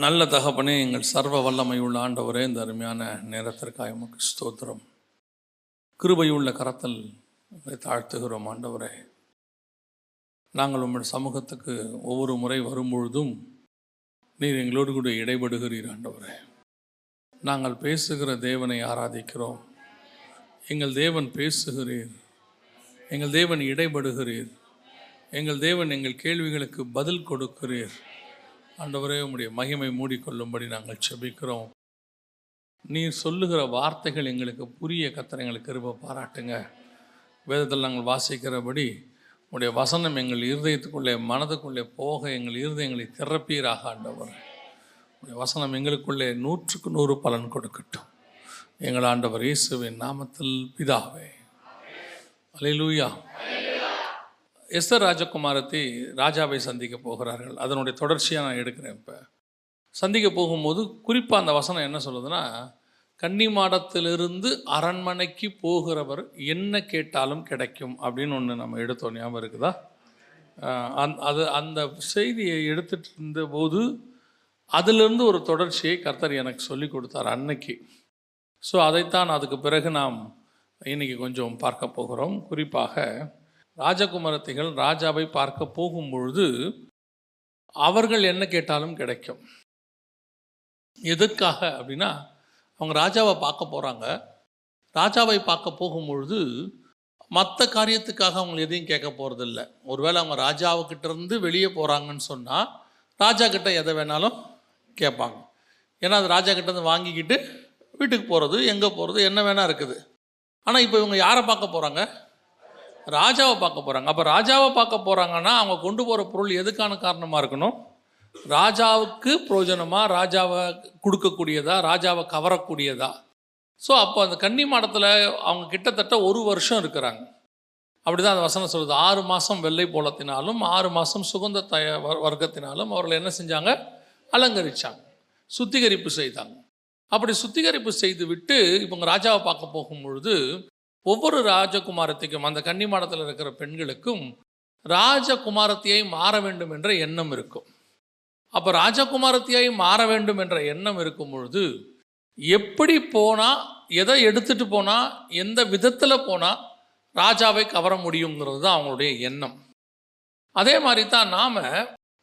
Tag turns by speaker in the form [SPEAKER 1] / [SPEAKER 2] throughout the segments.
[SPEAKER 1] நல்ல தகப்பனே எங்கள் சர்வ வல்லமையுள்ள ஆண்டவரே இந்த அருமையான நேரத்திற்காக உமக்கு ஸ்தோத்திரம். கிருபையுள்ள கரத்தில் உங்களை தாழ்த்துகிறோம் ஆண்டவரே. நாங்கள் உங்கள் சமூகத்துக்கு ஒவ்வொரு முறை வரும்பொழுதும் நீர் எங்களோடு கூட இடைபடுகிறீர் ஆண்டவரே. நாங்கள் பேசுகிற தேவனை ஆராதிக்கிறோம். எங்கள் தேவன் பேசுகிறீர். எங்கள் தேவன் இடைபடுகிறீர். எங்கள் தேவன் எங்கள் கேள்விகளுக்கு பதில் கொடுக்கிறீர். ஆண்டவரே உம்முடைய மகிமை மூடிக்கொள்ளும்படி நாங்கள் செபிக்கிறோம். நீர் சொல்லுகிற வார்த்தைகள் எங்களுக்கு புரிய கத்தர் எங்களுக்கு கிருப பாராட்டுங்க. வேதத்தில் நாங்கள் வாசிக்கிறபடி உடைய வசனம் எங்கள் இருதயத்துக்குள்ளே மனதுக்குள்ளே போக எங்கள் இருதயங்களை திறப்பீராக ஆண்டவர். உடைய வசனம் எங்களுக்குள்ளே நூற்றுக்கு நூறு பலன் கொடுக்கட்டும். எங்கள் ஆண்டவர் இயேசுவின் நாமத்தில் பிதாவே. அலையிலூயா எஸ்தர் ராஜகுமாரத்தை ராஜாவை சந்திக்க போகிறார்கள். அதனுடைய தொடர்ச்சியாக நான் எடுக்கிறேன் இப்போ. சந்திக்க போகும்போது குறிப்பாக அந்த வசனம் என்ன சொல்லுதுன்னா கன்னிமாடத்திலிருந்து அரண்மனைக்கு போகிறவர் என்ன கேட்டாலும் கிடைக்கும். அப்படின்னு ஒன்று நம்ம எடுத்தோம். ஞாபகம் இருக்குதா? அந் அது அந்த செய்தியை எடுத்துட்டு இருந்தபோது அதிலிருந்து ஒரு தொடர்ச்சியை கர்த்தர் எனக்கு சொல்லி கொடுத்தார் அன்னைக்கு. ஸோ அதைத்தான் அதுக்கு பிறகு நாம் இன்னைக்கு கொஞ்சம் பார்க்க போகிறோம். குறிப்பாக ராஜகுமாரத்திகள் ராஜாவை பார்க்க போகும்பொழுது அவர்கள் என்ன கேட்டாலும் கிடைக்கும். எதற்காக அப்படின்னா அவங்க ராஜாவை பார்க்க போகிறாங்க ராஜாவை பார்க்க போகும்பொழுது மற்ற காரியத்துக்காக அவங்க எதையும் கேட்க போகிறதில்ல ஒருவேளை அவங்க ராஜாவுக்கிட்டேருந்து வெளியே போகிறாங்கன்னு சொன்னால் ராஜா கிட்ட எதை வேணாலும் கேட்பாங்க. ஏன்னா அது ராஜா கிட்டேருந்து வாங்கிக்கிட்டு வீட்டுக்கு போகிறது எங்கே போகிறது என்ன வேணா இருக்குது. ஆனால் இப்போ இவங்க யாரை பார்க்க போகிறாங்க ராஜாவை பார்க்க போகிறாங்க அப்போ ராஜாவை பார்க்க போகிறாங்கன்னா அவங்க கொண்டு போகிற பொருள் எதுக்கான காரணமாக இருக்கணும்? ராஜாவுக்கு பிரயோஜனமாக ராஜாவை கொடுக்கக்கூடியதா ராஜாவை கவரக்கூடியதா? ஸோ அப்போ அந்த கன்னி மாடத்தில் அவங்க கிட்டத்தட்ட ஒரு வருஷம் இருக்கிறாங்க. அப்படி தான் அந்த வசனம் சொல்லுது. ஆறு மாதம் வெள்ளை போலத்தினாலும் ஆறு மாதம் சுகந்த தய வர்க்கத்தினாலும் அவர்கள் என்ன செஞ்சாங்க? அலங்கரித்தாங்க சுத்திகரிப்பு செய்தாங்க. அப்படி சுத்திகரிப்பு செய்து விட்டு இவங்க ராஜாவை பார்க்க போகும் பொழுது ஒவ்வொரு ராஜகுமாரத்திக்கும் அந்த கன்னிமாடத்தில் இருக்கிற பெண்களுக்கும் ராஜகுமாரத்தியை மாற வேண்டும் என்ற எண்ணம் இருக்கும். அப்போ ராஜகுமாரத்தியை மாற வேண்டும் என்ற எண்ணம் இருக்கும் பொழுது எப்படி போனால் எதை எடுத்துட்டு போனால் எந்த விதத்தில் போனால் ராஜாவை கவர முடியுங்கிறது தான் அவங்களுடைய எண்ணம். அதே மாதிரி தான் நாம்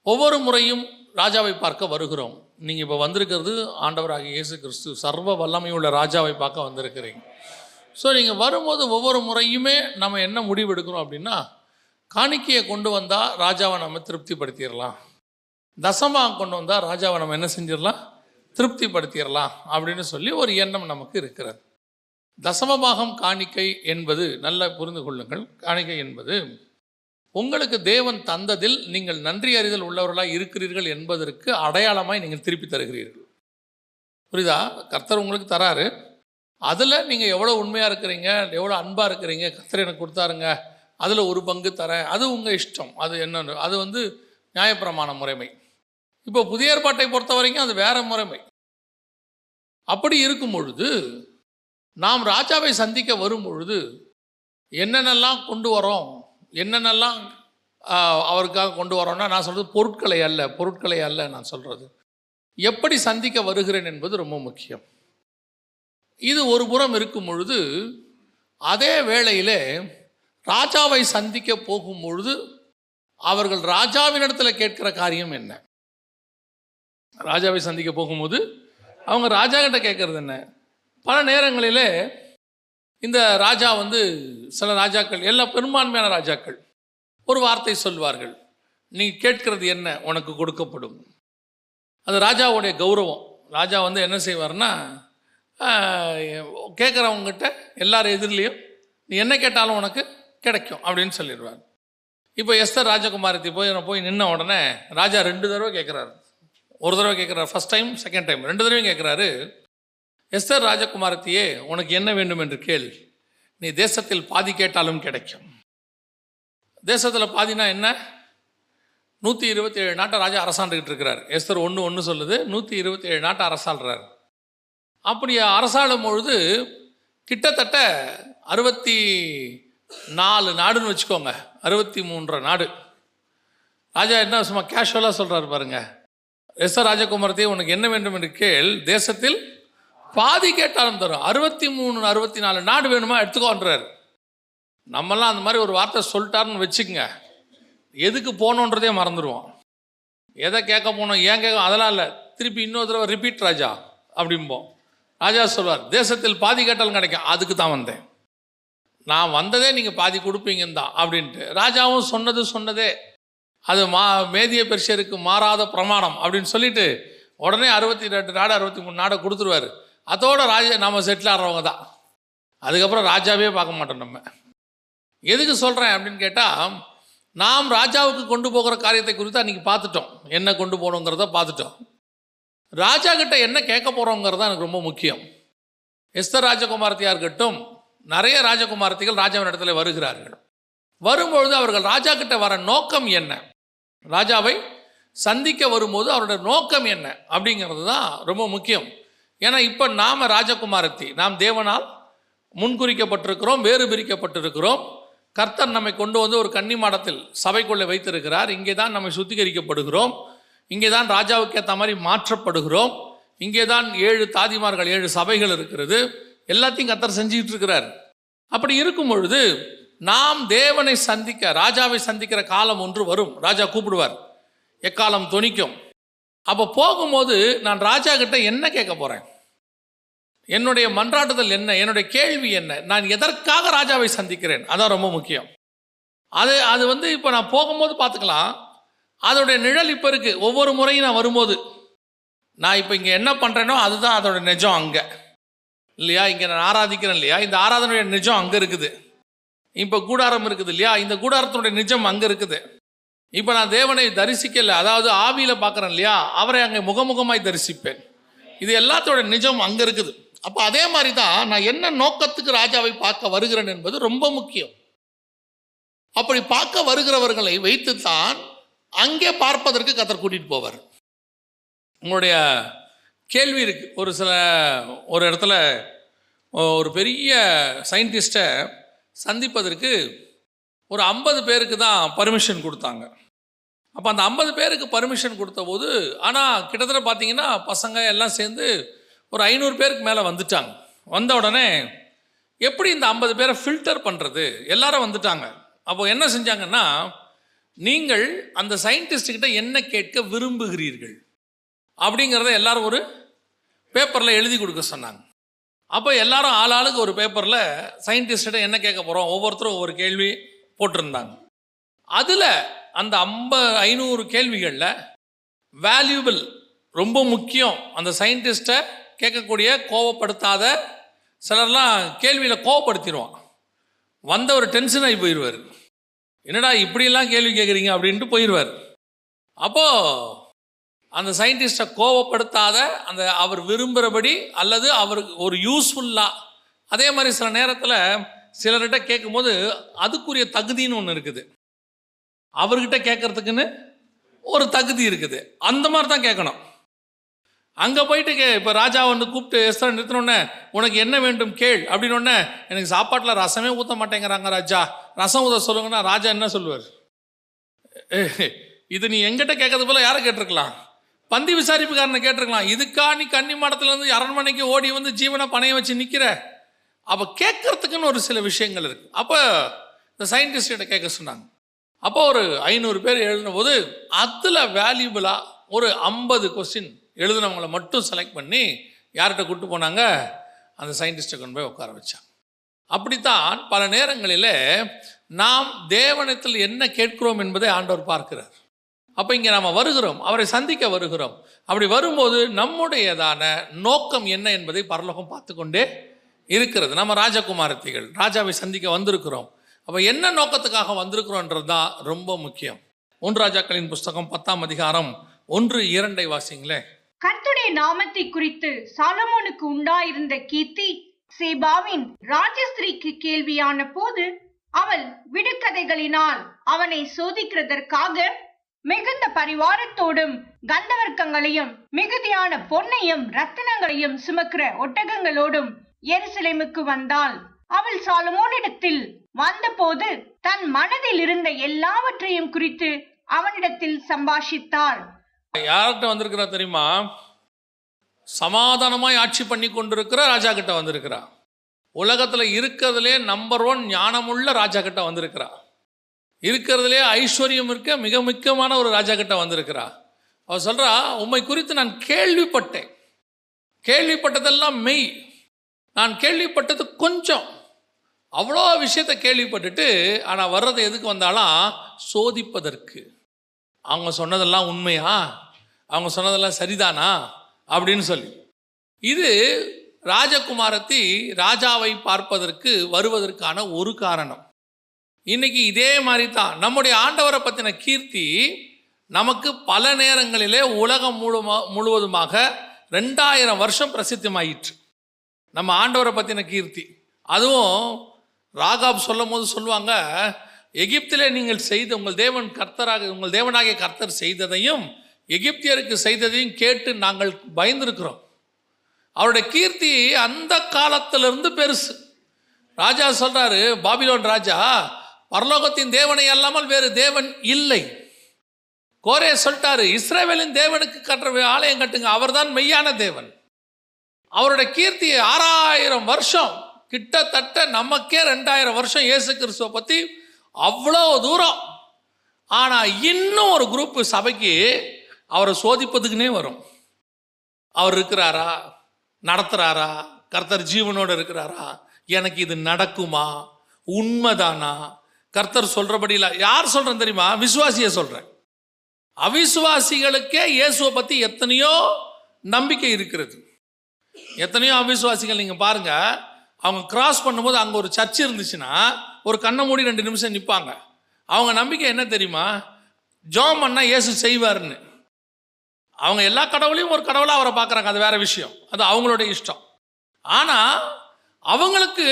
[SPEAKER 1] ஒவ்வொரு முறையும் ராஜாவை பார்க்க வருகிறோம். நீங்கள் இப்போ வந்திருக்கிறது ஆண்டவராக இயேசு கிறிஸ்து சர்வ வல்லமையுள்ள ராஜாவை பார்க்க வந்திருக்கிறீங்க. ஸோ நீங்கள் வரும்போது ஒவ்வொரு முறையுமே நம்ம என்ன முடிவு எடுக்கிறோம் அப்படின்னா காணிக்கையை கொண்டு வந்தால் ராஜாவை நம்ம திருப்திப்படுத்திடலாம் தசமாக கொண்டு வந்தால் ராஜாவை நம்ம என்ன செஞ்சிடலாம் திருப்திப்படுத்திடலாம் அப்படின்னு சொல்லி ஒரு எண்ணம் நமக்கு இருக்கிறது. தசமபாகம் காணிக்கை என்பது நல்லா புரிந்து கொள்ளுங்கள். காணிக்கை என்பது உங்களுக்கு தேவன் தந்ததில் நீங்கள் நன்றி அறிதல் உள்ளவர்களாக இருக்கிறீர்கள் என்பதற்கு அடையாளமாய் நீங்கள் திருப்பி தருகிறீர்கள். புரியுதா? கர்த்தர் உங்களுக்கு தராரு. அதில் நீங்கள் எவ்வளோ உண்மையாக இருக்கிறீங்க எவ்வளோ அன்பாக இருக்கிறீங்க கர்த்தர் எனக்கு கொடுத்தாருங்க அதில் ஒரு பங்கு தரேன். அது உங்கள் இஷ்டம். அது என்னென்னு அது வந்து நியாயப்பிரமாண முறைமை. இப்போ புதிய ஏற்பாட்டை பொறுத்த வரைக்கும் அது வேறு முறைமை. அப்படி இருக்கும் பொழுது நாம் ராஜாவை சந்திக்க வரும் பொழுது என்னென்னலாம் கொண்டு வரோம் என்னென்னலாம் அவருக்காக கொண்டு வரோம்னா நான் சொல்கிறது பொருட்களை அல்ல பொருட்களை அல்ல நான் சொல்கிறது எப்படி சந்திக்க வருகிறேன் என்பது ரொம்ப முக்கியம். இது ஒரு புறம் இருக்கும் பொழுது அதே வேளையிலே ராஜாவை சந்திக்க போகும் பொழுது அவர்கள் ராஜாவினிடத்தில் கேட்கிற காரியம் என்ன? ராஜாவை சந்திக்க போகும்போது அவங்க ராஜா கிட்ட கேட்கறது என்ன? பல நேரங்களிலே இந்த ராஜா வந்து சில ராஜாக்கள் எல்லா பெரும்பான்மையான ராஜாக்கள் ஒரு வார்த்தை சொல்வார்கள். நீ கேட்கிறது என்ன? உனக்கு கொடுக்கப்படும். அது ராஜாவுடைய கௌரவம். ராஜா வந்து என்ன செய்வார்னா கேட்குறவங்ககிட்ட எல்லார் எதிரிலையும் நீ என்ன கேட்டாலும் உனக்கு கிடைக்கும் அப்படின்னு சொல்லிடுவார். இப்போ எஸ்தர் ராஜகுமாரத்தி போய் நான் போய் நின்ன உடனே ராஜா ரெண்டு தடவை கேட்குறாரு. ஒரு தடவை கேட்குறாரு ஃபர்ஸ்ட் டைம் செகண்ட் டைம் ரெண்டு தடவையும் கேட்குறாரு எஸ்தர் ராஜகுமாரத்தியே உனக்கு என்ன வேண்டும் என்று கேள். நீ தேசத்தில் பாதி கேட்டாலும் கிடைக்கும். தேசத்தில் பாதினா என்ன? நூற்றி இருபத்தி ஏழு நாட்டை ராஜா அரசாண்டுகிட்டு இருக்கிறார். எஸ்தர் ஒன்று ஒன்று சொல்லுது நூற்றி இருபத்தி ஏழு நாட்டை அரசாள்றாரு. அப்படி அரசாடும் பொழுது கிட்டத்தட்ட அறுபத்தி நாலு நாடுன்னு வச்சுக்கோங்க. அறுபத்தி மூன்றரை நாடு. ராஜா என்ன சும்மா கேஷுவலாக சொல்கிறாரு பாருங்க. எஸ் ராஜகுமாரத்தையும் உனக்கு என்ன வேண்டும் என்று கேள். தேசத்தில் பாதி கேட்டாலும் தரும். அறுபத்தி மூணு அறுபத்தி நாலு நாடு வேணுமா? எடுத்துக்கோன்றார். நம்மெல்லாம் அந்த மாதிரி ஒரு வார்த்தை சொல்லிட்டாருன்னு வச்சுக்கோங்க. எதுக்கு போகணுன்றதே மறந்துடுவோம். எதை கேட்க போனோம் ஏன் கேட்க அதெல்லாம் இல்லை. திருப்பி இன்னொரு தடவை ரிப்பீட் ராஜா அப்படிம்போம். ராஜா சொல்வார் தேசத்தில் பாதி கேட்டாலும் கிடைக்கும் அதுக்கு தான் வந்தேன். நான் வந்ததே நீங்கள் பாதி கொடுப்பீங்கன்னு தான் அப்படின்ட்டு. ராஜாவும் சொன்னது சொன்னதே. அது மா மேதிய பெருஷருக்கு மாறாத பிரமாணம் அப்படின்னு சொல்லிட்டு உடனே அறுபத்தி ரெண்டு நாடு அறுபத்தி மூணு நாடை கொடுத்துருவாரு. அதோட ராஜா நம்ம செட்டில் ஆடுறவங்க தான். அதுக்கப்புறம் ராஜாவே பார்க்க மாட்டோம் நம்ம. எதுக்கு சொல்கிறேன் அப்படின்னு கேட்டால் நாம் ராஜாவுக்கு கொண்டு போகிற காரியத்தை குறித்து அன்றைக்கி பார்த்துட்டோம். என்ன கொண்டு போகணுங்கிறத பார்த்துட்டோம். ராஜா கிட்ட என்ன கேட்க போகிறோங்கிறது தான் எனக்கு ரொம்ப முக்கியம். எஸ்தர் ராஜகுமாரத்தியாக இருக்கட்டும் நிறைய ராஜகுமாரத்திகள் ராஜாவின் இடத்துல வருகிறார்கள். வரும்பொழுது அவர்கள் ராஜா கிட்ட வர நோக்கம் என்ன? ராஜாவை சந்திக்க வரும்போது அவருடைய நோக்கம் என்ன? அப்படிங்கிறது தான் ரொம்ப முக்கியம். ஏன்னா இப்போ நாம் ராஜகுமாரத்தி நாம் தேவனால் முன்குறிக்கப்பட்டிருக்கிறோம் வேறு பிரிக்கப்பட்டிருக்கிறோம் கர்த்தர் நம்மை கொண்டு வந்து ஒரு கன்னி மாடத்தில் சபைக்குள்ளே வைத்திருக்கிறார். இங்கே தான் நம்மை சுத்திகரிக்கப்படுகிறோம். இங்கே தான் ராஜாவுக்கு ஏற்ற மாதிரி மாற்றப்படுகிறோம். இங்கே தான் ஏழு தாதிமார்கள் ஏழு சபைகள் இருக்கிறது. எல்லாத்தையும் கத்தர் செஞ்சுக்கிட்டு இருக்கிறார். அப்படி இருக்கும் பொழுது நாம் தேவனை சந்திக்க ராஜாவை சந்திக்கிற காலம் ஒன்று வரும். ராஜா கூப்பிடுவார். எக்காலம் தொனிக்கும். அப்போ போகும்போது நான் ராஜா கிட்ட என்ன கேட்க போகிறேன் என்னுடைய மன்றாட்டுதல் என்ன? என்னுடைய கேள்வி என்ன? நான் எதற்காக ராஜாவை சந்திக்கிறேன்? அதான் ரொம்ப முக்கியம். அது அது வந்து இப்போ நான் போகும்போது பார்த்துக்கலாம். அதோடைய நிழல் இப்போ இருக்கு. ஒவ்வொரு முறையும் நான் வரும்போது நான் இப்போ இங்கே என்ன பண்ணுறேனோ அதுதான் அதோட நிஜம் அங்கே. இல்லையா? இங்கே நான் ஆராதிக்கிறேன் இல்லையா? இந்த ஆராதனுடைய நிஜம் அங்கே இருக்குது. இப்போ கூடாரம் இருக்குது இல்லையா? இந்த கூடாரத்தினுடைய நிஜம் அங்கே இருக்குது. இப்போ நான் தேவனை தரிசிக்கலை அதாவது ஆவியில் பார்க்குறேன் இல்லையா? அவரை அங்கே முகமுகமாய் தரிசிப்பேன். இது எல்லாத்தோட நிஜம் அங்கே இருக்குது. அப்போ அதே மாதிரி தான் நான் என்ன நோக்கத்துக்கு ராஜாவை பார்க்க வருகிறேன் என்பது ரொம்ப முக்கியம். அப்படி பார்க்க வருகிறவர்களை வைத்துத்தான் அங்கே பார்ப்பதற்கு கத்தர் கூட்டிகிட்டு போவார். உங்களுடைய கேள்வி இருக்கு. ஒரு சில ஒரு இடத்துல ஒரு பெரிய சயின்டிஸ்ட்டை சந்திப்பதற்கு ஒரு ஐம்பது பேருக்கு தான் பர்மிஷன் கொடுத்தாங்க. அப்போ அந்த ஐம்பது பேருக்கு பர்மிஷன் கொடுத்த போது ஆனால் கிட்டத்தட்ட பார்த்தீங்கன்னா பசங்க எல்லாம் சேர்ந்து ஒரு ஐநூறு பேருக்கு மேலே வந்துட்டாங்க. வந்த உடனே எப்படி இந்த ஐம்பது பேரை ஃபில்டர் பண்ணுறது எல்லாரும் வந்துட்டாங்க. அப்போ என்ன செஞ்சாங்கன்னா நீங்கள் அந்த சயின்டிஸ்ட் கிட்ட என்ன கேட்க விரும்புகிறீர்கள்? அப்படிங்கிறத எல்லாரும் ஒரு பேப்பரில் எழுதி கொடுக்க சொன்னாங்க. அப்போ எல்லாரும் ஆளாளுக்கு ஒரு பேப்பரில் சயின்டிஸ்ட்டிட்ட என்ன கேட்க போகிறோம் ஒவ்வொருத்தரும் ஒவ்வொரு கேள்வி போட்டிருந்தாங்க. அதில் அந்த ஐம்ப ஐநூறு கேள்விகளில் வேல்யூபிள் ரொம்ப முக்கியம். அந்த சயின்டிஸ்ட்டை கேட்கக்கூடிய கோவப்படுத்தாத சிலர்லாம் கேள்வியில் கோவப்படுத்திடுவான் வந்த ஒரு டென்ஷன் ஆகி போயிடுவார் என்னடா இப்படியெல்லாம் கேள்வி கேட்குறீங்க அப்படின்ட்டு போயிடுவார் அப்போது அந்த சயின்டிஸ்ட்டை கோவப்படுத்தாத அந்த அவர் விரும்புகிறபடி அல்லது அவருக்கு ஒரு யூஸ்ஃபுல்லாக அதே மாதிரி சில நேரத்தில் சிலர்கிட்ட கேட்கும்போது அதுக்குரிய தகுதின்னு ஒன்று இருக்குது. அவர்கிட்ட கேட்கறதுக்குன்னு ஒரு தகுதி இருக்குது. அந்த மாதிரி தான் கேட்கணும் அங்கே போயிட்டு கே இப்போ ராஜா வந்து கூப்பிட்டு எஸ்தர் நிறுத்தினோடனே உனக்கு என்ன வேண்டும் கேள் அப்படின்னோடனே எனக்கு சாப்பாட்டில் ரசமே ஊற்ற மாட்டேங்கிறாங்க ராஜா. ரசம் உதவ சொல்லுங்கன்னா ராஜா என்ன சொல்லுவார்? இது நீ எங்கிட்ட கேட்கறது போல யாரை கேட்டிருக்கலாம்? பந்தி விசாரிப்புக்காரனை கேட்டிருக்கலாம். இதுக்கா நீ கன்னி மடத்துலேருந்து அரண்மனைக்கு ஓடி வந்து ஜீவனை பணைய வச்சு நிற்கிற அப்போ கேட்கறதுக்குன்னு ஒரு சில விஷயங்கள் இருக்குது அப்போ இந்த சயின்டிஸ்ட கேட்க சொன்னாங்க. அப்போ ஒரு ஐநூறு பேர் எழுதின போது அதில் வேல்யூபிளாக ஒரு ஐம்பது கொஸ்டின் எழுதினவங்களை மட்டும் செலக்ட் பண்ணி யார்கிட்ட கூப்பிட்டு போனாங்க? அந்த சயின்டிஸ்ட்டை கொண்டு போய் உட்கார வச்சாங்க. அப்படித்தான் பல நேரங்களில் நாம் தேவனத்தில் என்ன கேட்கிறோம் என்பதை ஆண்டவர் பார்க்கிறார். அப்போ இங்கே நாம் வருகிறோம் அவரை சந்திக்க வருகிறோம். அப்படி வரும்போது நம்முடையதான நோக்கம் என்ன என்பதை பரலோகம் பார்த்து கொண்டே இருக்கிறது. நம்ம ராஜகுமாரத்திகள் ராஜாவை சந்திக்க வந்திருக்கிறோம். அப்போ என்ன நோக்கத்துக்காக வந்திருக்கிறோன்றது தான் ரொம்ப முக்கியம். ஒன்று ராஜாக்களின் புஸ்தகம் பத்தாம் அதிகாரம் ஒன்று இரண்டை வாசிங்களேன்
[SPEAKER 2] கர்த்துடைய நாமத்தை குறித்து சாலமோனுக்கு உண்டாயிருந்த கீர்த்தி சேபாவின் ராஜஸ்திரிக்கு கேள்வியான போது அவள் விடுகதைகளினால் அவனை சோதிக்கிறதற்காக மிகுந்த பரிவாரத்தோடும் கந்தவர்க்கங்களையும் மிகுதியான பொன்னையும் ரத்தினங்களையும் சுமக்கிற ஒட்டகங்களோடும் எருசலேமுக்கு வந்தாள். அவள் சாலமோனிடத்தில் வந்தபோது தன் மனதில் இருந்த எல்லாவற்றையும் குறித்து அவனிடத்தில் சம்பாஷித்தாள்.
[SPEAKER 1] யார்கிட்ட வந்திருக்கிறா தெரியுமா? சமாதானமாய் ஆட்சி பண்ணி கொண்டிருக்கிற ராஜா கிட்ட வந்திருக்கிறா. உலகத்தில் இருக்கிறதுலே நம்பர் ஒன் ஞானமுள்ள ராஜா கிட்ட வந்திருக்கிறா. இருக்கிறதுலே ஐஸ்வர்யம் இருக்க மிக முக்கியமான ஒரு ராஜா கிட்ட வந்திருக்கிறா. அவர் சொல்கிறா உம்மை குறித்து நான் கேள்விப்பட்டேன். கேள்விப்பட்டதெல்லாம் மெய். நான் கேள்விப்பட்டது கொஞ்சம். அவ்வளோ விஷயத்தை கேள்விப்பட்டுட்டு ஆனால் வர்றது எதுக்கு வந்தாலும் சோதிப்பதற்கு. அவங்க சொன்னதெல்லாம் உண்மையா? அவங்க சொன்னதெல்லாம் சரிதானா? அப்படின்னு சொல்லி. இது ராஜகுமாரத்தி ராஜாவை பார்ப்பதற்கு வருவதற்கான ஒரு காரணம். இன்னைக்கு இதே மாதிரி தான் நம்முடைய ஆண்டவரை பற்றின கீர்த்தி நமக்கு பல நேரங்களிலே உலகம் முழுமா முழுவதுமாக ரெண்டாயிரம் வருஷம் பிரசித்தமாயிற்று. நம்ம ஆண்டவரை பற்றின கீர்த்தி. அதுவும் ராகாப் சொல்லும் போது சொல்லுவாங்க எகிப்திலே நீங்கள் செய்த உங்கள் தேவன் கர்த்தராக உங்கள் தேவனாகிய கர்த்தர் செய்ததையும் எகிப்தியருக்கு செய்ததையும் கேட்டு நாங்கள் பயந்திருக்கிறோம். அவருடைய கீர்த்தி அந்த காலத்திலிருந்து பெருசு. ராஜா சொல்றாரு பாபிலோன் ராஜா பரலோகத்தின் தேவனை அல்லாமல் வேறு தேவன் இல்லை. கோரே சொல்லிட்டாரு இஸ்ரேவேலின் தேவனுக்கு கட்டுற ஆலயம் கட்டுங்க அவர்தான் மெய்யான தேவன். அவருடைய கீர்த்தி ஆறாயிரம் வருஷம் கிட்டத்தட்ட நமக்கே ரெண்டாயிரம் வருஷம் இயேசு கிறிஸ்துவை பற்றி அவ்வளோ தூரம். ஆனால் இன்னும் ஒரு குரூப் சபைக்கு அவரை சோதிப்பதுக்குன்னே வரும். அவர் இருக்கிறாரா? நடத்துகிறாரா கர்த்தர் ஜீவனோடு இருக்கிறாரா? எனக்கு இது நடக்குமா? உண்மைதானா? கர்த்தர் சொல்கிறபடியில் யார் சொல்கிறேன் தெரியுமா? விசுவாசியை சொல்கிறேன் அவிசுவாசிகளுக்கே இயேசுவை பற்றி எத்தனையோ நம்பிக்கை இருக்கிறது. எத்தனையோ அவிசுவாசிகள் நீங்கள் பாருங்க அவங்க கிராஸ் பண்ணும்போது அங்கே ஒரு சர்ச் இருந்துச்சுன்னா ஒரு கண்ணை மூடி ரெண்டு நிமிஷம் நிற்பாங்க அவங்க நம்பிக்கை என்ன தெரியுமா? ஜோம் பண்ணால் இயேசு செய்வார்னு அவங்க எல்லா கடவுளையும் ஒரு கடவுளாக அவரை பார்க்குறாங்க. அது வேற விஷயம். அது அவங்களுடைய இஷ்டம். ஆனால் அவங்களுக்கு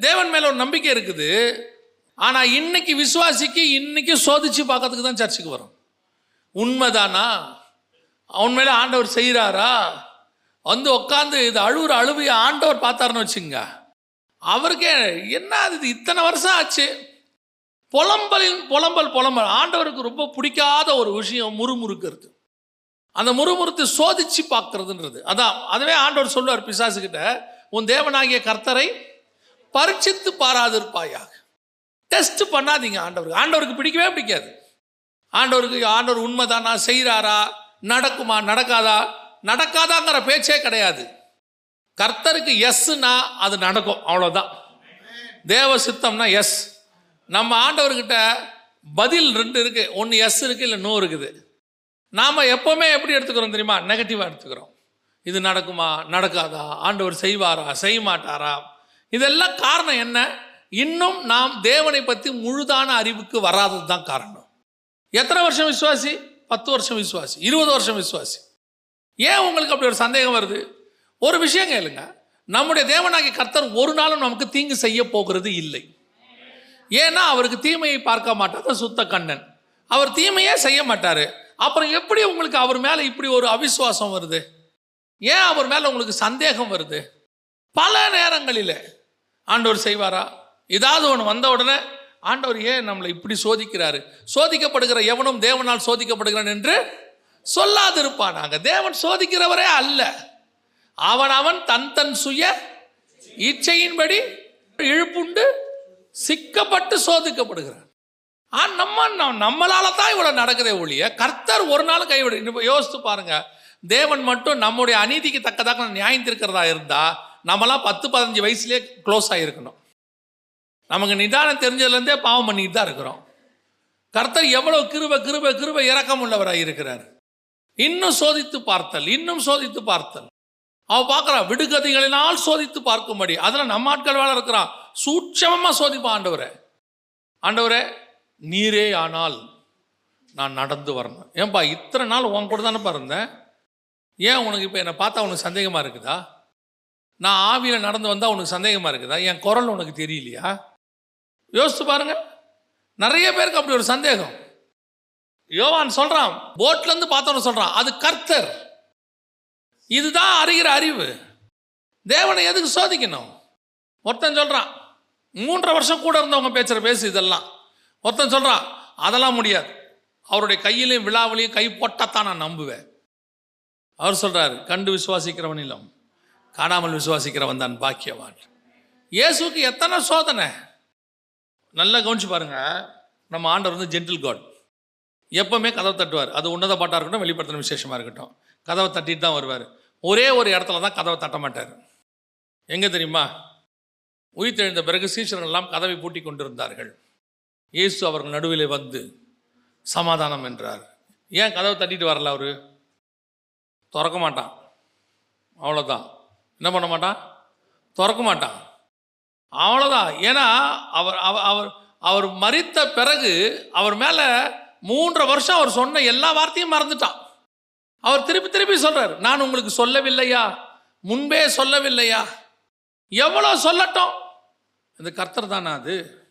[SPEAKER 1] தேவன் மேலே ஒரு நம்பிக்கை இருக்குது. ஆனால் இன்னைக்கு விசுவாசிக்கு இன்னைக்கு சோதிச்சு பார்க்கறதுக்கு தான் சர்ச்சுக்கு வரும். உண்மைதானா? அவன் மேலே ஆண்டவர் செய்கிறாரா வந்து உட்காந்து இது அழுவுற அழுவைய ஆண்டவர் பார்த்தாருன்னு வச்சுங்க. அவருக்கே என்ன இது இத்தனை வருஷம் ஆச்சு. புலம்பலின் புலம்பல் புலம்பல். ஆண்டவருக்கு ரொம்ப பிடிக்காத ஒரு விஷயம் முறுமுறுக்கிறது. அந்த முறுமுறுத்து சோதிச்சு பார்க்கறதுன்றது. அதான் அதுவே ஆண்டவர் சொல்லுவார் பிசாசுகிட்ட உன் தேவனாகிய கர்த்தரை பரீட்சித்து பாராதிருப்பாயாக. டெஸ்ட் பண்ணாதீங்க ஆண்டவருக்கு. ஆண்டவருக்கு பிடிக்கவே பிடிக்காது. ஆண்டவருக்கு ஆண்டவர் உண்மைதானா? செய்கிறாரா? நடக்குமா? நடக்காதா? நடக்காதாங்கிற பேச்சே கிடையாது. கர்த்தருக்கு எஸ்னா அது நடக்கும். அவ்வளோதான் தேவ சித்தம்னா எஸ் நம்ம ஆண்டவர்கிட்ட பதில் ரெண்டு இருக்குது ஒன்று எஸ் இருக்குது இல்லை நோ இருக்குது. நாம் எப்போவுமே எப்படி எடுத்துக்கிறோம் தெரியுமா? நெகட்டிவாக எடுத்துக்கிறோம். இது நடக்குமா? நடக்காதா? ஆண்டவர் செய்வாரா? செய்ய மாட்டாரா இதெல்லாம் காரணம் என்ன? இன்னும் நாம் தேவனை பற்றி முழுதான அறிவுக்கு வராதது தான் காரணம். எத்தனை வருஷம் விசுவாசி? பத்து வருஷம் விசுவாசி. இருபது வருஷம் விசுவாசி. ஏன் உங்களுக்கு அப்படி ஒரு சந்தேகம் வருது? ஒரு விஷயம் கேளுங்க. நம்முடைய தேவனாகி கர்த்தர் ஒரு நாளும் நமக்கு தீங்கு செய்ய போகிறது இல்லை. ஏன்னா அவருக்கு தீமையை பார்க்க மாட்டார். சுத்த கண்ணன். அவர் தீமையே செய்ய மாட்டார். அப்புறம் எப்படி உங்களுக்கு அவர் மேலே இப்படி ஒரு அவிசுவாசம் வருது? ஏன் அவர் மேலே உங்களுக்கு சந்தேகம் வருது? பல நேரங்களில் ஆண்டவர் செய்வாரா? ஏதாவது ஒன்று வந்த உடனே ஆண்டவர் ஏன் நம்மளை இப்படி சோதிக்கிறாரு? சோதிக்கப்படுகிற எவனும் தேவனால் சோதிக்கப்படுகிறான் என்று சொல்லாதிருப்பானாங்க தேவன் சோதிக்கிறவரே அல்ல. அவன் அவன் தன் தன் சுய இச்சையின்படி இழுப்புண்டு சிக்கப்பட்டு சோதிக்கப்படுகிறான். ஆ நம்ம நம்மளால தான் இவ்வளவு நடக்குதே ஒழிய கர்த்தர் ஒரு நாள் கைவிடு இப்ப யோசித்து பாருங்க. தேவன் மட்டும் நம்முடைய அநீதிக்கு தக்கதாக நியாயம் திருக்கிறதா இருந்தா நம்மளாம் பத்து பதினஞ்சு வயசுலயே க்ளோஸ் ஆகிருக்கணும் நமக்கு நிதானம் தெரிஞ்சதுலேருந்தே பாவம் பண்ணிட்டு தான் இருக்கிறோம். கர்த்தர் எவ்வளவு கிருப கிருப கிருப இறக்கம் உள்ளவராக இருக்கிறார். இன்னும் சோதித்து பார்த்தல் இன்னும் சோதித்து பார்த்தல். அவன் பார்க்கறான் விடுகதைகளினால் சோதித்து பார்க்கும்படி. அதில் நம்ம ஆட்கள் வேலை இருக்கிறான். சூட்சமமாக சோதிப்பான் ஆண்டவரே. ஆண்டவரே நீரே ஆனால் நான் நடந்து வரணும். ஏன்பா இத்தனை நாள் உன் கூட தானேப்பா இருந்தேன்? ஏன் உனக்கு இப்போ என்னை பார்த்தா உனக்கு சந்தேகமாக இருக்குதா? நான் ஆவியில் நடந்து வந்தால் உனக்கு சந்தேகமாக இருக்குதா? என் குரல் உனக்கு தெரியலையா? யோசித்து பாருங்க. நிறைய பேருக்கு அப்படி ஒரு சந்தேகம். யோவான் சொல்கிறான் போட்லேருந்து பார்த்தவன சொல்கிறான் அது கர்த்தர். இதுதான் அறிகிற அறிவு. தேவனை எதுக்கு சோதிக்கணும்? ஒருத்தன் சொல்கிறான் மூன்றரை வருஷம் கூட இருந்தவங்க பேசுகிற பேசு இதெல்லாம். ஒருத்தன் சொல்கிறான் அதெல்லாம் முடியாது. அவருடைய கையிலையும் விழாவிலையும் கை போட்டாத்தான் நான் நம்புவேன். அவர் சொல்கிறார் கண்டு விசுவாசிக்கிறவன் இல்லம் காணாமல் விசுவாசிக்கிறவன் தான் பாக்கியவான். இயேசுக்கு எத்தனை சோதனை? நல்லா கவனிச்சு பாருங்க. நம்ம ஆண்டவர் வந்து ஜென்டில் காட் எப்பவுமே கதவை தட்டுவார். அது உன்னத பாட்டாக இருக்கட்டும் வெளிப்படுத்தின விசேஷமாக இருக்கட்டும். கதவை தட்டிட்டு தான் வருவார். ஒரே ஒரு இடத்துல தான் கதவை தட்ட மாட்டார். எங்கே தெரியுமா? உயிர் தெழுந்த பிறகு சீஷர்கள் எல்லாம் கதவை பூட்டி கொண்டிருந்தார்கள். இயேசு அவர்கள் நடுவிலே வந்து சமாதானம் என்றார். ஏன் கதவை தட்டிட்டு வரல அவர்? திறக்க மாட்டான். அவ்வளோதான் என்ன பண்ண மாட்டான்? திறக்க மாட்டான். அவ்வளோதான் ஏன்னா அவர் அவர் அவர் அவர் மறித்த பிறகு அவர் மேலே மூன்றரை வருஷம் அவர் சொன்ன எல்லா வார்த்தையும் மறந்துட்டான். அவர் திருப்பி திருப்பி சொல்கிறார் நான் உங்களுக்கு சொல்லவில்லையா? முன்பே சொல்லவில்லையா? எவ்வளோ சொல்லட்டும்? இந்த கர்த்தர் தானே அது?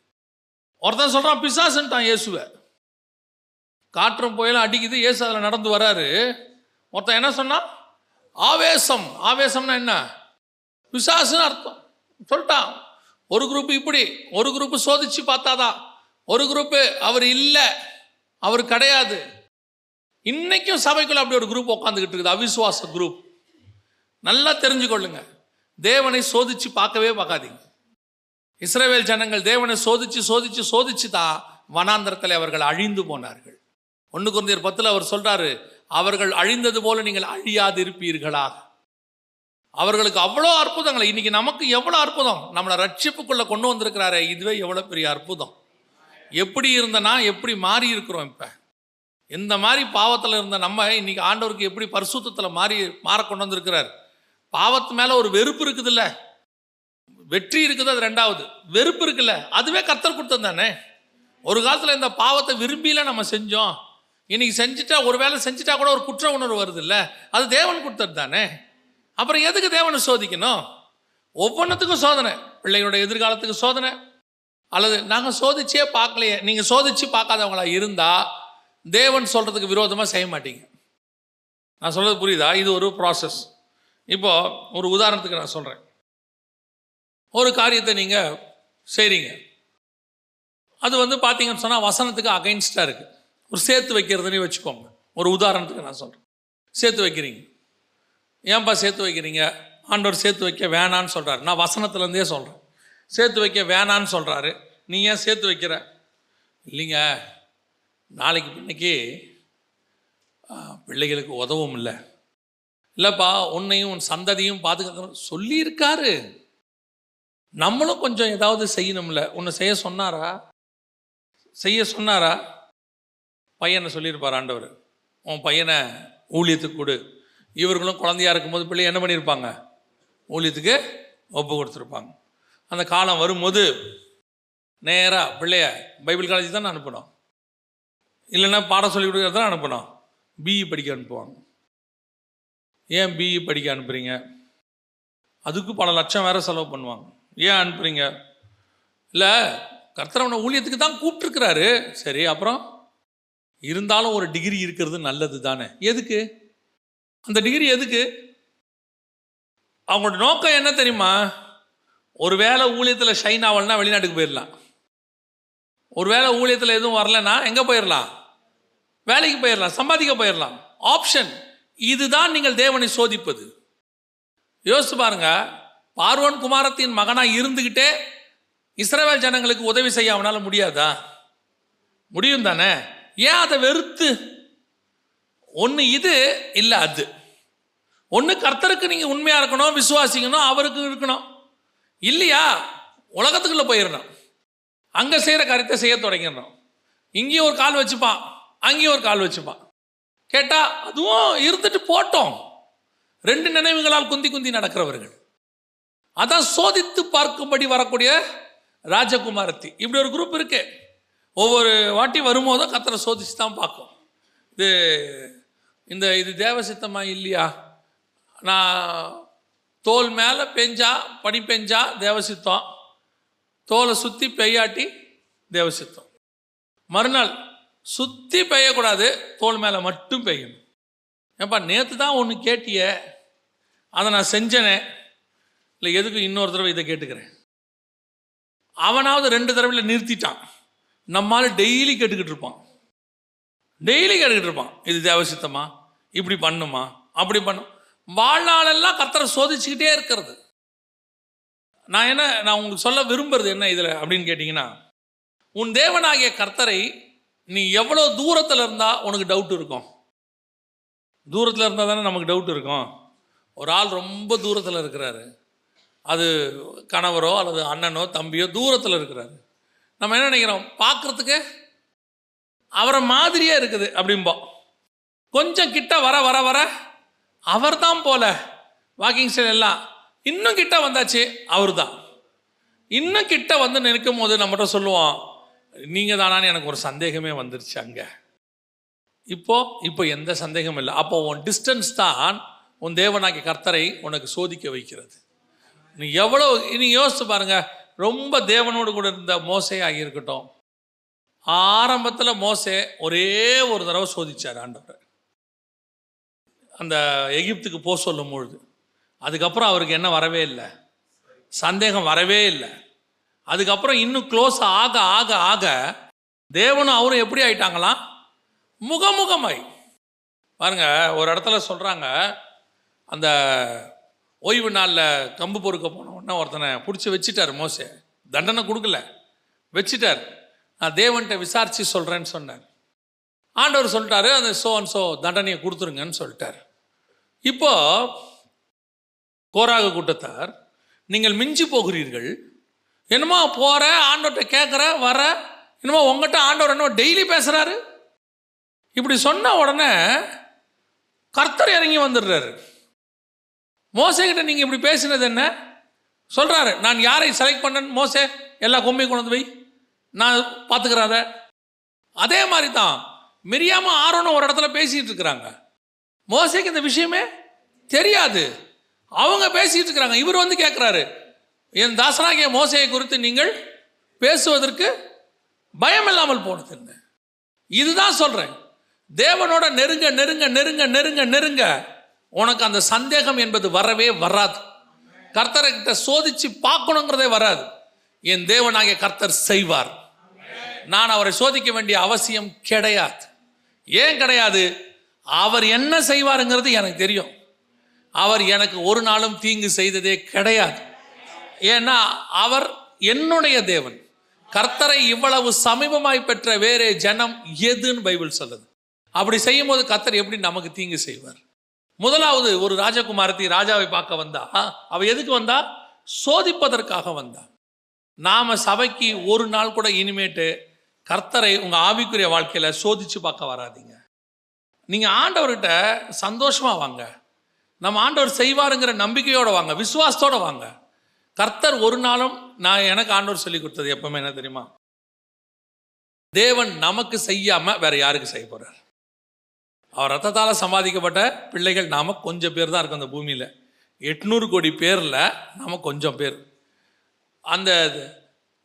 [SPEAKER 1] ஒருத்தன் சொல்றான் பிசாசுன்ட்டான் இயேசுவை. காற்றும் புயலும் அடிக்குது இயேசு அதில் நடந்து வராரு. ஒருத்தன் என்ன சொன்னான்? ஆவேசம். ஆவேசம்னா என்ன? பிசாசுன்னு அர்த்தம். சொல்லிட்டான். ஒரு குரூப் இப்படி ஒரு குரூப் சோதிச்சு பார்த்தாதான். ஒரு குரூப்பு அவர் இல்லை அவர் கிடையாது. இன்னைக்கும் சபைக்குள்ள அப்படி ஒரு குரூப் உட்காந்துக்கிட்டு இருக்குது அவிசுவாச குரூப் நல்லா தெரிஞ்சுக்கொள்ளுங்க. தேவனை சோதிச்சு பார்க்கவே பார்க்காதீங்க. இஸ்ரவேல் ஜனங்கள் தேவனை சோதிச்சு சோதிச்சு சோதிச்சு தான் வனாந்தரத்தில் அவர்கள் அழிந்து போனார்கள். ஒன்று குருந்தியர் பத்தில் அவர் சொல்றாரு அவர்கள் அழிந்தது போல நீங்கள் அழியாதிருப்பீர்களா? அவர்களுக்கு அவ்வளோ அற்புதங்கள் இன்னைக்கு நமக்கு எவ்வளோ அற்புதம்? நம்மளை ரட்சிப்புக்குள்ளே கொண்டு வந்திருக்கிறாரே இதுவே எவ்வளோ பெரிய அற்புதம். எப்படி இருந்தனா எப்படி மாறி இருக்கிறோம் இப்போ? இந்த மாதிரி பாவத்தில் இருந்த நம்ம இன்னைக்கு ஆண்டவருக்கு எப்படி பரிசுத்தத்தில் மாறி மாற கொண்டு வந்திருக்கிறார்? பாவத்து மேலே ஒரு வெறுப்பு இருக்குதுல்ல? வெற்றி இருக்குது அது ரெண்டாவது. வெறுப்பு இருக்குல்ல அதுவே கர்த்தர் கொடுத்தது தானே ஒரு காலத்தில் இந்த பாவத்தை விரும்பியில நம்ம செஞ்சோம். இன்னைக்கு செஞ்சுட்டா ஒரு வேளை செஞ்சுட்டா கூட ஒரு குற்ற உணர்வு வருது இல்லை அது தேவன் கொடுத்தது தானே அப்புறம் எதுக்கு தேவனை சோதிக்கணும்? ஒவ்வொன்றத்துக்கும் சோதனை. பிள்ளைகளோட எதிர்காலத்துக்கு சோதனை. அல்லது நாங்கள் சோதிச்சே பார்க்கலையே நீங்கள் சோதிச்சு பார்க்காதவங்களா இருந்தா தேவன் சொல்றதுக்கு விரோதமாக செய்ய மாட்டீங்க. நான் சொல்றது புரியுதா? இது ஒரு ப்ராசஸ் இப்போ ஒரு உதாரணத்துக்கு நான் சொல்கிறேன் ஒரு காரியத்தை நீங்கள் செய்கிறீங்க அது வந்து பார்த்தீங்கன்னு சொன்னால் வசனத்துக்கு அகைன்ஸ்டாக இருக்குது ஒரு சேர்த்து வைக்கிறதுனே வச்சுக்கோங்க. ஒரு உதாரணத்துக்கு நான் சொல்கிறேன் சேர்த்து வைக்கிறீங்க. ஏன்பா சேர்த்து வைக்கிறீங்க? ஆண்டவர் சேர்த்து வைக்க வேணான்னு சொல்கிறாரு நான் வசனத்துலேருந்தே சொல்கிறேன் சேர்த்து வைக்க வேணான்னு சொல்கிறாரு நீ ஏன் சேர்த்து வைக்கிற? இல்லைங்க. நாளைக்கு பின்னைக்கு பிள்ளைகளுக்கு உதவும் இல்லை. இல்லைப்பா உன்னையும் உன் சந்ததியும் பாதுகாக்கணும் சொல்லியிருக்காரு. நம்மளும் கொஞ்சம் ஏதாவது செய்யணும்ல. உன்னை செய்ய சொன்னாரா? செய்ய சொன்னாரா? பையனை சொல்லியிருப்பார் ஆண்டவர்? உன் பையனை ஊழியத்துக்கு கொடு. இவர்களும் குழந்தையா இருக்கும்போது பிள்ளை என்ன பண்ணியிருப்பாங்க? ஊழியத்துக்கு ஒப்பு கொடுத்துருப்பாங்க. அந்த காலம் வரும்போது நேராக பிள்ளைய பைபிள் காலேஜ் தான் அனுப்பணும். இல்லைன்னா பாடம் சொல்லி கொடுக்குறது தான் அனுப்பணும். பிஇ படிக்க அனுப்புவாங்க. ஏன் பிஇ படிக்க அனுப்புகிறீங்க அதுக்கு பல லட்சம் வேற செலவு பண்ணுவாங்க. ஏன் அனுப்புறீங்க? இல்லை கர்த்தரவனை ஊழியத்துக்கு தான் கூப்பிட்டுருக்கிறாரு. சரி அப்புறம்? இருந்தாலும் ஒரு டிகிரி இருக்கிறது நல்லது தானே. எதுக்கு? அந்த டிகிரி எதுக்கு? அவங்களோட நோக்கம் என்ன தெரியுமா? ஒரு வேளை ஊழியத்தில் ஷைன் ஆகலன்னா வெளிநாட்டுக்கு போயிடலாம். ஒரு வேளை ஊழியத்தில் எதுவும் வரலன்னா எங்கே போயிடலாம்? வேலைக்கு போயிடலாம் சம்பாதிக்க போயிடலாம். ஆப்ஷன் இதுதான் நீங்கள் தேவனை சோதிப்பது. யோசிச்சு பாருங்கள் பார்வன் குமாரத்தின் மகனாக இருந்துக்கிட்டே இஸ்ரேல் ஜனங்களுக்கு உதவி செய்ய அவனால் முடியாதா? முடியும் தானே? ஏன் அதை வெறுத்து? ஒன்று இது இல்லை அது. ஒன்று கர்த்தருக்கு நீங்கள் உண்மையாக இருக்கணும் விசுவாசிக்கணும் அவருக்கு இருக்கணும். இல்லையா? உலகத்துக்குள்ளே போயிடணும். அங்கே செய்கிற காரியத்தை செய்ய தொடங்கிடணும். இங்கேயும் ஒரு கால் வச்சுப்பான் அங்கேயும் ஒரு கால் வச்சுப்பான். கேட்டால் அதுவும் இருந்துட்டு போட்டோம். ரெண்டு நினைவுகளால் குந்தி குந்தி நடக்கிறவர்கள். அதான் சோதித்து பார்க்கும்படி வரக்கூடிய ராஜகுமாரத்தி. இப்படி ஒரு குரூப் இருக்கு. ஒவ்வொரு வாட்டி வரும்போதும் கத்தரை சோதிச்சு தான் பார்க்கும். இது இந்த இது தேவசித்தமா இல்லையா? நான் தோல் மேலே பெஞ்சா பனி பெஞ்சா தேவசித்தம். தோலை சுற்றி பெய்யாட்டி தேவசித்தம். மறுநாள் சுற்றி பெய்யக்கூடாது தோல் மேலே மட்டும் பெய்யணும் ஏப்பா நேற்று தான் ஒன்று கேட்டியே. அதை நான் செஞ்சனே. இல்லை எதுக்கு இன்னொரு தடவை இதை கேட்டுக்கிறேன்? அவனாவது ரெண்டு தடவையில் நிறுத்திட்டான். நம்மால் டெய்லி கேட்டுக்கிட்டு இருப்பான். டெய்லி கேட்டுக்கிட்டு இருப்பான். இது தேவசித்தமா? இப்படி பண்ணுமா? அப்படி பண்ணும் வாழ்நாளெல்லாம் கத்தரை சோதிச்சுக்கிட்டே இருக்கிறது. நான் என்ன நான் உங்களுக்கு சொல்ல விரும்புறது என்ன இதில் அப்படின்னு கேட்டிங்கன்னா உன் தேவனாகிய கர்த்தரை நீ எவ்வளோ தூரத்தில் இருந்தால் உனக்கு டவுட் இருக்கும். தூரத்தில் இருந்தால் தானே நமக்கு டவுட் இருக்கும். ஒரு ஆள் ரொம்ப தூரத்தில் இருக்கிறாரு. அது கணவரோ அல்லது அண்ணனோ தம்பியோ தூரத்தில் இருக்கிறாரு. நம்ம என்ன நினைக்கிறோம்? பார்க்குறதுக்கு அவரை மாதிரியே இருக்குது அப்படிம்போம் கொஞ்சம் கிட்ட வர வர வர அவர் தான் போல. வாக்கிங் ஸ்டைல் எல்லாம் இன்னும் கிட்ட வந்தாச்சு அவர் தான் இன்னும் கிட்ட வந்து நிற்கும் போது நம்மகிட்ட சொல்லுவோம் நீங்கள் தானான்னு எனக்கு ஒரு சந்தேகமே வந்துருச்சு அங்கே. இப்போ இப்போ எந்த சந்தேகமும் இல்லை. அப்போ உன் டிஸ்டன்ஸ் தான் உன் தேவனாகிய கர்த்தரை உனக்கு சோதிக்க வைக்கிறது. நீ எவ்வளோ இனி யோசித்து பாருங்க. ரொம்ப தேவனோடு கூட இருந்த மோசையாக இருக்கட்டும் ஆரம்பத்தில் மோசே ஒரே ஒரு தடவை சோதிச்சார் ஆண்டவர். அந்த எகிப்துக்கு போக சொல்லும் பொழுது. அதுக்கப்புறம் அவருக்கு என்ன வரவே இல்லை? சந்தேகம் வரவே இல்லை. அதுக்கப்புறம் இன்னும் க்ளோஸ் ஆக ஆக ஆக தேவனும் அவரும் எப்படி ஆயிட்டாங்களாம்? முகமுகமாய். பாருங்க ஒரு இடத்துல சொல்கிறாங்க அந்த ஓய்வு நாளில் கம்பு பொறுக்க போன உடனே ஒருத்தனை பிடிச்சி வச்சிட்டார் மோசே. தண்டனை கொடுக்கல. வச்சிட்டார். நான் தேவன்கிட்ட விசாரித்து சொல்கிறேன்னு சொன்னார். ஆண்டவர் சொல்லிட்டாரு அந்த சோ அண்ட் சோ தண்டனையை கொடுத்துருங்கன்னு சொல்லிட்டார். இப்போ கோராக கூட்டத்தார் நீங்கள் மிஞ்சி போகிறீர்கள். என்னமோ போகிற ஆண்டவர்கிட்ட கேட்குற வர என்னமோ உங்கள்கிட்ட ஆண்டவர் என்னமோ டெய்லி பேசுகிறாரு இப்படி சொன்ன உடனே கர்த்தர் இறங்கி வந்துடுறாரு. மோசைகிட்ட நீங்கள் இப்படி பேசினது என்ன? சொல்கிறாரு நான் யாரை செலக்ட் பண்ணேன்? மோசே எல்லா கொம்பையும் கொண்டு வந்து வை. நான் பார்த்துக்கிறேன் அதை அதே மாதிரி தான் மிரியாம ஆரோனும் ஒரு இடத்துல பேசிகிட்டு இருக்கிறாங்க. மோசைக்கு இந்த விஷயமே தெரியாது. அவங்க பேசிகிட்டு இருக்கிறாங்க. இவர் வந்து கேட்குறாரு என் தாசனாகிய மோசையை குறித்து நீங்கள் பேசுவதற்கு பயம் இல்லாமல் போனது என்ன? இதுதான் சொல்கிறேன் தேவனோட நெருங்க நெருங்க நெருங்க நெருங்க நெருங்க உனக்கு அந்த சந்தேகம் என்பது வரவே வராது. கர்த்தரை கிட்ட சோதிச்சு பார்க்கணுங்கிறதே வராது. என் தேவனாகிய கர்த்தர் செய்வார். நான் அவரை சோதிக்க வேண்டிய அவசியம் கிடையாது. ஏன் கிடையாது? அவர் என்ன செய்வாருங்கிறது எனக்கு தெரியும். அவர் எனக்கு ஒரு நாளும் தீங்கு செய்ததே கிடையாது. ஏன்னா அவர் என்னுடைய தேவன். கர்த்தரை இவ்வளவு சமீபமாய் பெற்ற வேறே ஜனம் எதுன்னு பைபிள் சொல்லுது. அப்படி செய்யும் போது கர்த்தர் எப்படி நமக்கு தீங்கு செய்வார்? முதலாவது ஒரு ராஜகுமாரத்தி ராஜாவை பார்க்க வந்தா அவ எதுக்கு வந்தா? சோதிப்பதற்காக வந்தா. நாம சபைக்கு ஒரு நாள் கூட இனிமேட்டு கர்த்தரை உங்க ஆவிக்குரிய வாழ்க்கையில சோதிச்சு பார்க்க வராதீங்க. நீங்க ஆண்டவர்கிட்ட சந்தோஷமா வாங்க. நம்ம ஆண்டவர் செய்வாருங்கிற நம்பிக்கையோட வாங்க விசுவாசத்தோட வாங்க. கர்த்தர் ஒரு நாளும் நான் எனக்கு ஆண்டவர் சொல்லி கொடுத்தது எப்பவுமே என்ன தெரியுமா? தேவன் நமக்கு செய்யாம வேற யாருக்கு செய்ய போறார்? அவர் ரத்தத்தால் சம்பாதிக்கப்பட்ட பிள்ளைகள் நாம் கொஞ்சம் பேர் தான் இருக்கோம் அந்த பூமியில். எட்நூறு கோடி பேரில் நாம் கொஞ்சம் பேர். அந்த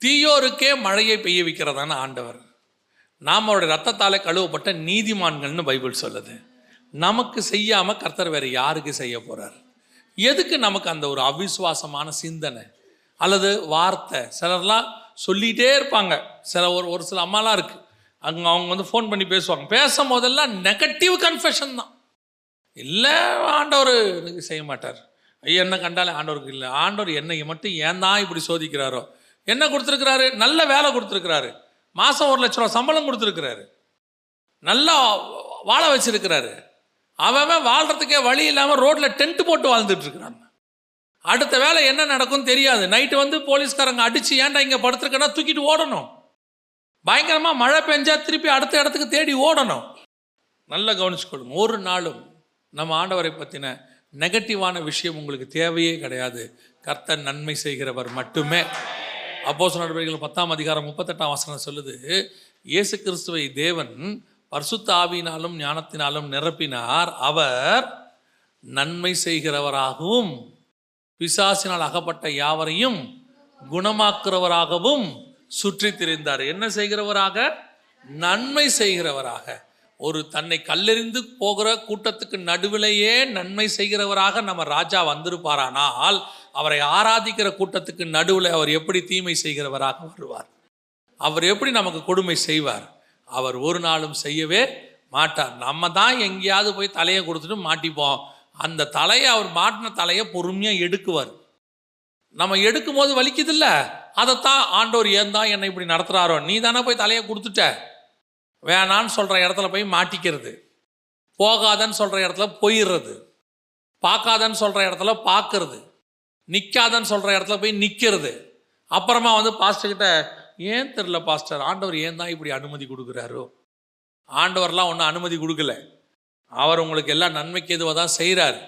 [SPEAKER 1] தீயோருக்கே மழையை பெய்ய வைக்கிறதான ஆண்டவர். நாம் அவருடைய ரத்தத்தால் கழுவப்பட்ட நீதிமான்கள்னு பைபிள் சொல்லுது. நமக்கு செய்யாமல் கர்த்தர் வேறு யாருக்கு செய்ய போகிறார் எதுக்கு நமக்கு அந்த ஒரு அவிசுவாசமான சிந்தனை? அல்லது வார்த்தை? சிலர்லாம் சொல்லிகிட்டே இருப்பாங்க. சில ஒரு ஒரு சில அம்மாலாம் இருக்குது அங்கே அவங்க வந்து ஃபோன் பண்ணி பேசுவாங்க. பேசும் போதெல்லாம் நெகட்டிவ் கன்ஃபெஷன் தான். இல்லை ஆண்டவர் எனக்கு செய்ய மாட்டார். ஐயா என்ன கண்டாலே ஆண்டவருக்கு இல்லை. ஆண்டவர் என்னை மட்டும் ஏன் தான் இப்படி சோதிக்கிறாரோ? என்ன கொடுத்துருக்கிறாரு? நல்ல வேலை கொடுத்துருக்கிறாரு. மாதம் ஒரு லட்ச ரூபா சம்பளம் கொடுத்துருக்கிறாரு. நல்லா வாழ வச்சிருக்கிறாரு. அவன் வாழ்கிறதுக்கே வழி இல்லாமல் ரோட்டில் டென்ட் போட்டு வாழ்ந்துட்டு இருக்கிறான். அடுத்த வேலை என்ன நடக்கும் தெரியாது. நைட்டு வந்து போலீஸ்காரங்க அடித்து ஏன்டா இங்கே படுத்துருக்கேன்னா தூக்கிட்டு ஓடணும். பயங்கரமாக மழை பெஞ்சா திருப்பி அடுத்த இடத்துக்கு தேடி ஓடணும். நல்லா கவனிச்சுக்கொள்ளுங்க ஒரு நாளும் நம்ம ஆண்டவரை பற்றின நெகட்டிவான விஷயம் உங்களுக்கு தேவையே கிடையாது. கர்த்தர் நன்மை செய்கிறவர் மட்டுமே. அப்போ நடவடிக்கைகள் பத்தாம் அதிகாரம் முப்பத்தெட்டாம் வசனம் சொல்லுது இயேசு கிறிஸ்துவை தேவன் பரிசுத்த ஆவியினாலும் ஞானத்தினாலும் நிரப்பினார். அவர் நன்மை செய்கிறவராகவும் பிசாசினால் அகப்பட்ட யாவரையும் குணமாக்குறவராகவும் சுற்றி திரிந்தார். என்ன செய்கிறவராக? நன்மை செய்கிறவராக. ஒரு தன்னை கல்லெறிந்து போகிற கூட்டத்துக்கு நடுவிலேயே நன்மை செய்கிறவராக நம்ம ராஜா வந்திருப்பாரானால் அவரை ஆராதிக்கிற கூட்டத்துக்கு நடுவில் அவர் எப்படி தீமை செய்கிறவராக வருவார்? அவர் எப்படி நமக்கு கொடுமை செய்வார்? அவர் ஒரு நாளும் செய்யவே மாட்டார். நம்ம தான் எங்கேயாவது போய் தலையை கொடுத்துட்டு மாட்டிப்போம். அந்த தலையை அவர் மாட்டின தலையை பொறுமையாக எடுக்குவார். நம்ம எடுக்கும் போது வலிக்குதில்ல? அதைத்தான் ஆண்டவர் ஏன் தான் என்னை இப்படி நடத்துகிறாரோ நீ தானே போய் தலையை கொடுத்துட்ட. வேணான்னு சொல்கிற இடத்துல போய் மாட்டிக்கிறது. போகாதன்னு சொல்கிற இடத்துல போயிடுறது. பார்க்காதன்னு சொல்கிற இடத்துல பார்க்கறது. நிற்காதன்னு சொல்கிற இடத்துல போய் நிற்கிறது அப்புறமா வந்து பாஸ்டர்கிட்ட ஏன் தெரில பாஸ்டர் ஆண்டவர் ஏன் தான் இப்படி அனுமதி கொடுக்குறாரோ? ஆண்டவர்லாம் ஒன்றும் அனுமதி கொடுக்கல. அவர் உங்களுக்கு எல்லாம் நன்மைக்கு எதுவாக தான் செய்கிறாரு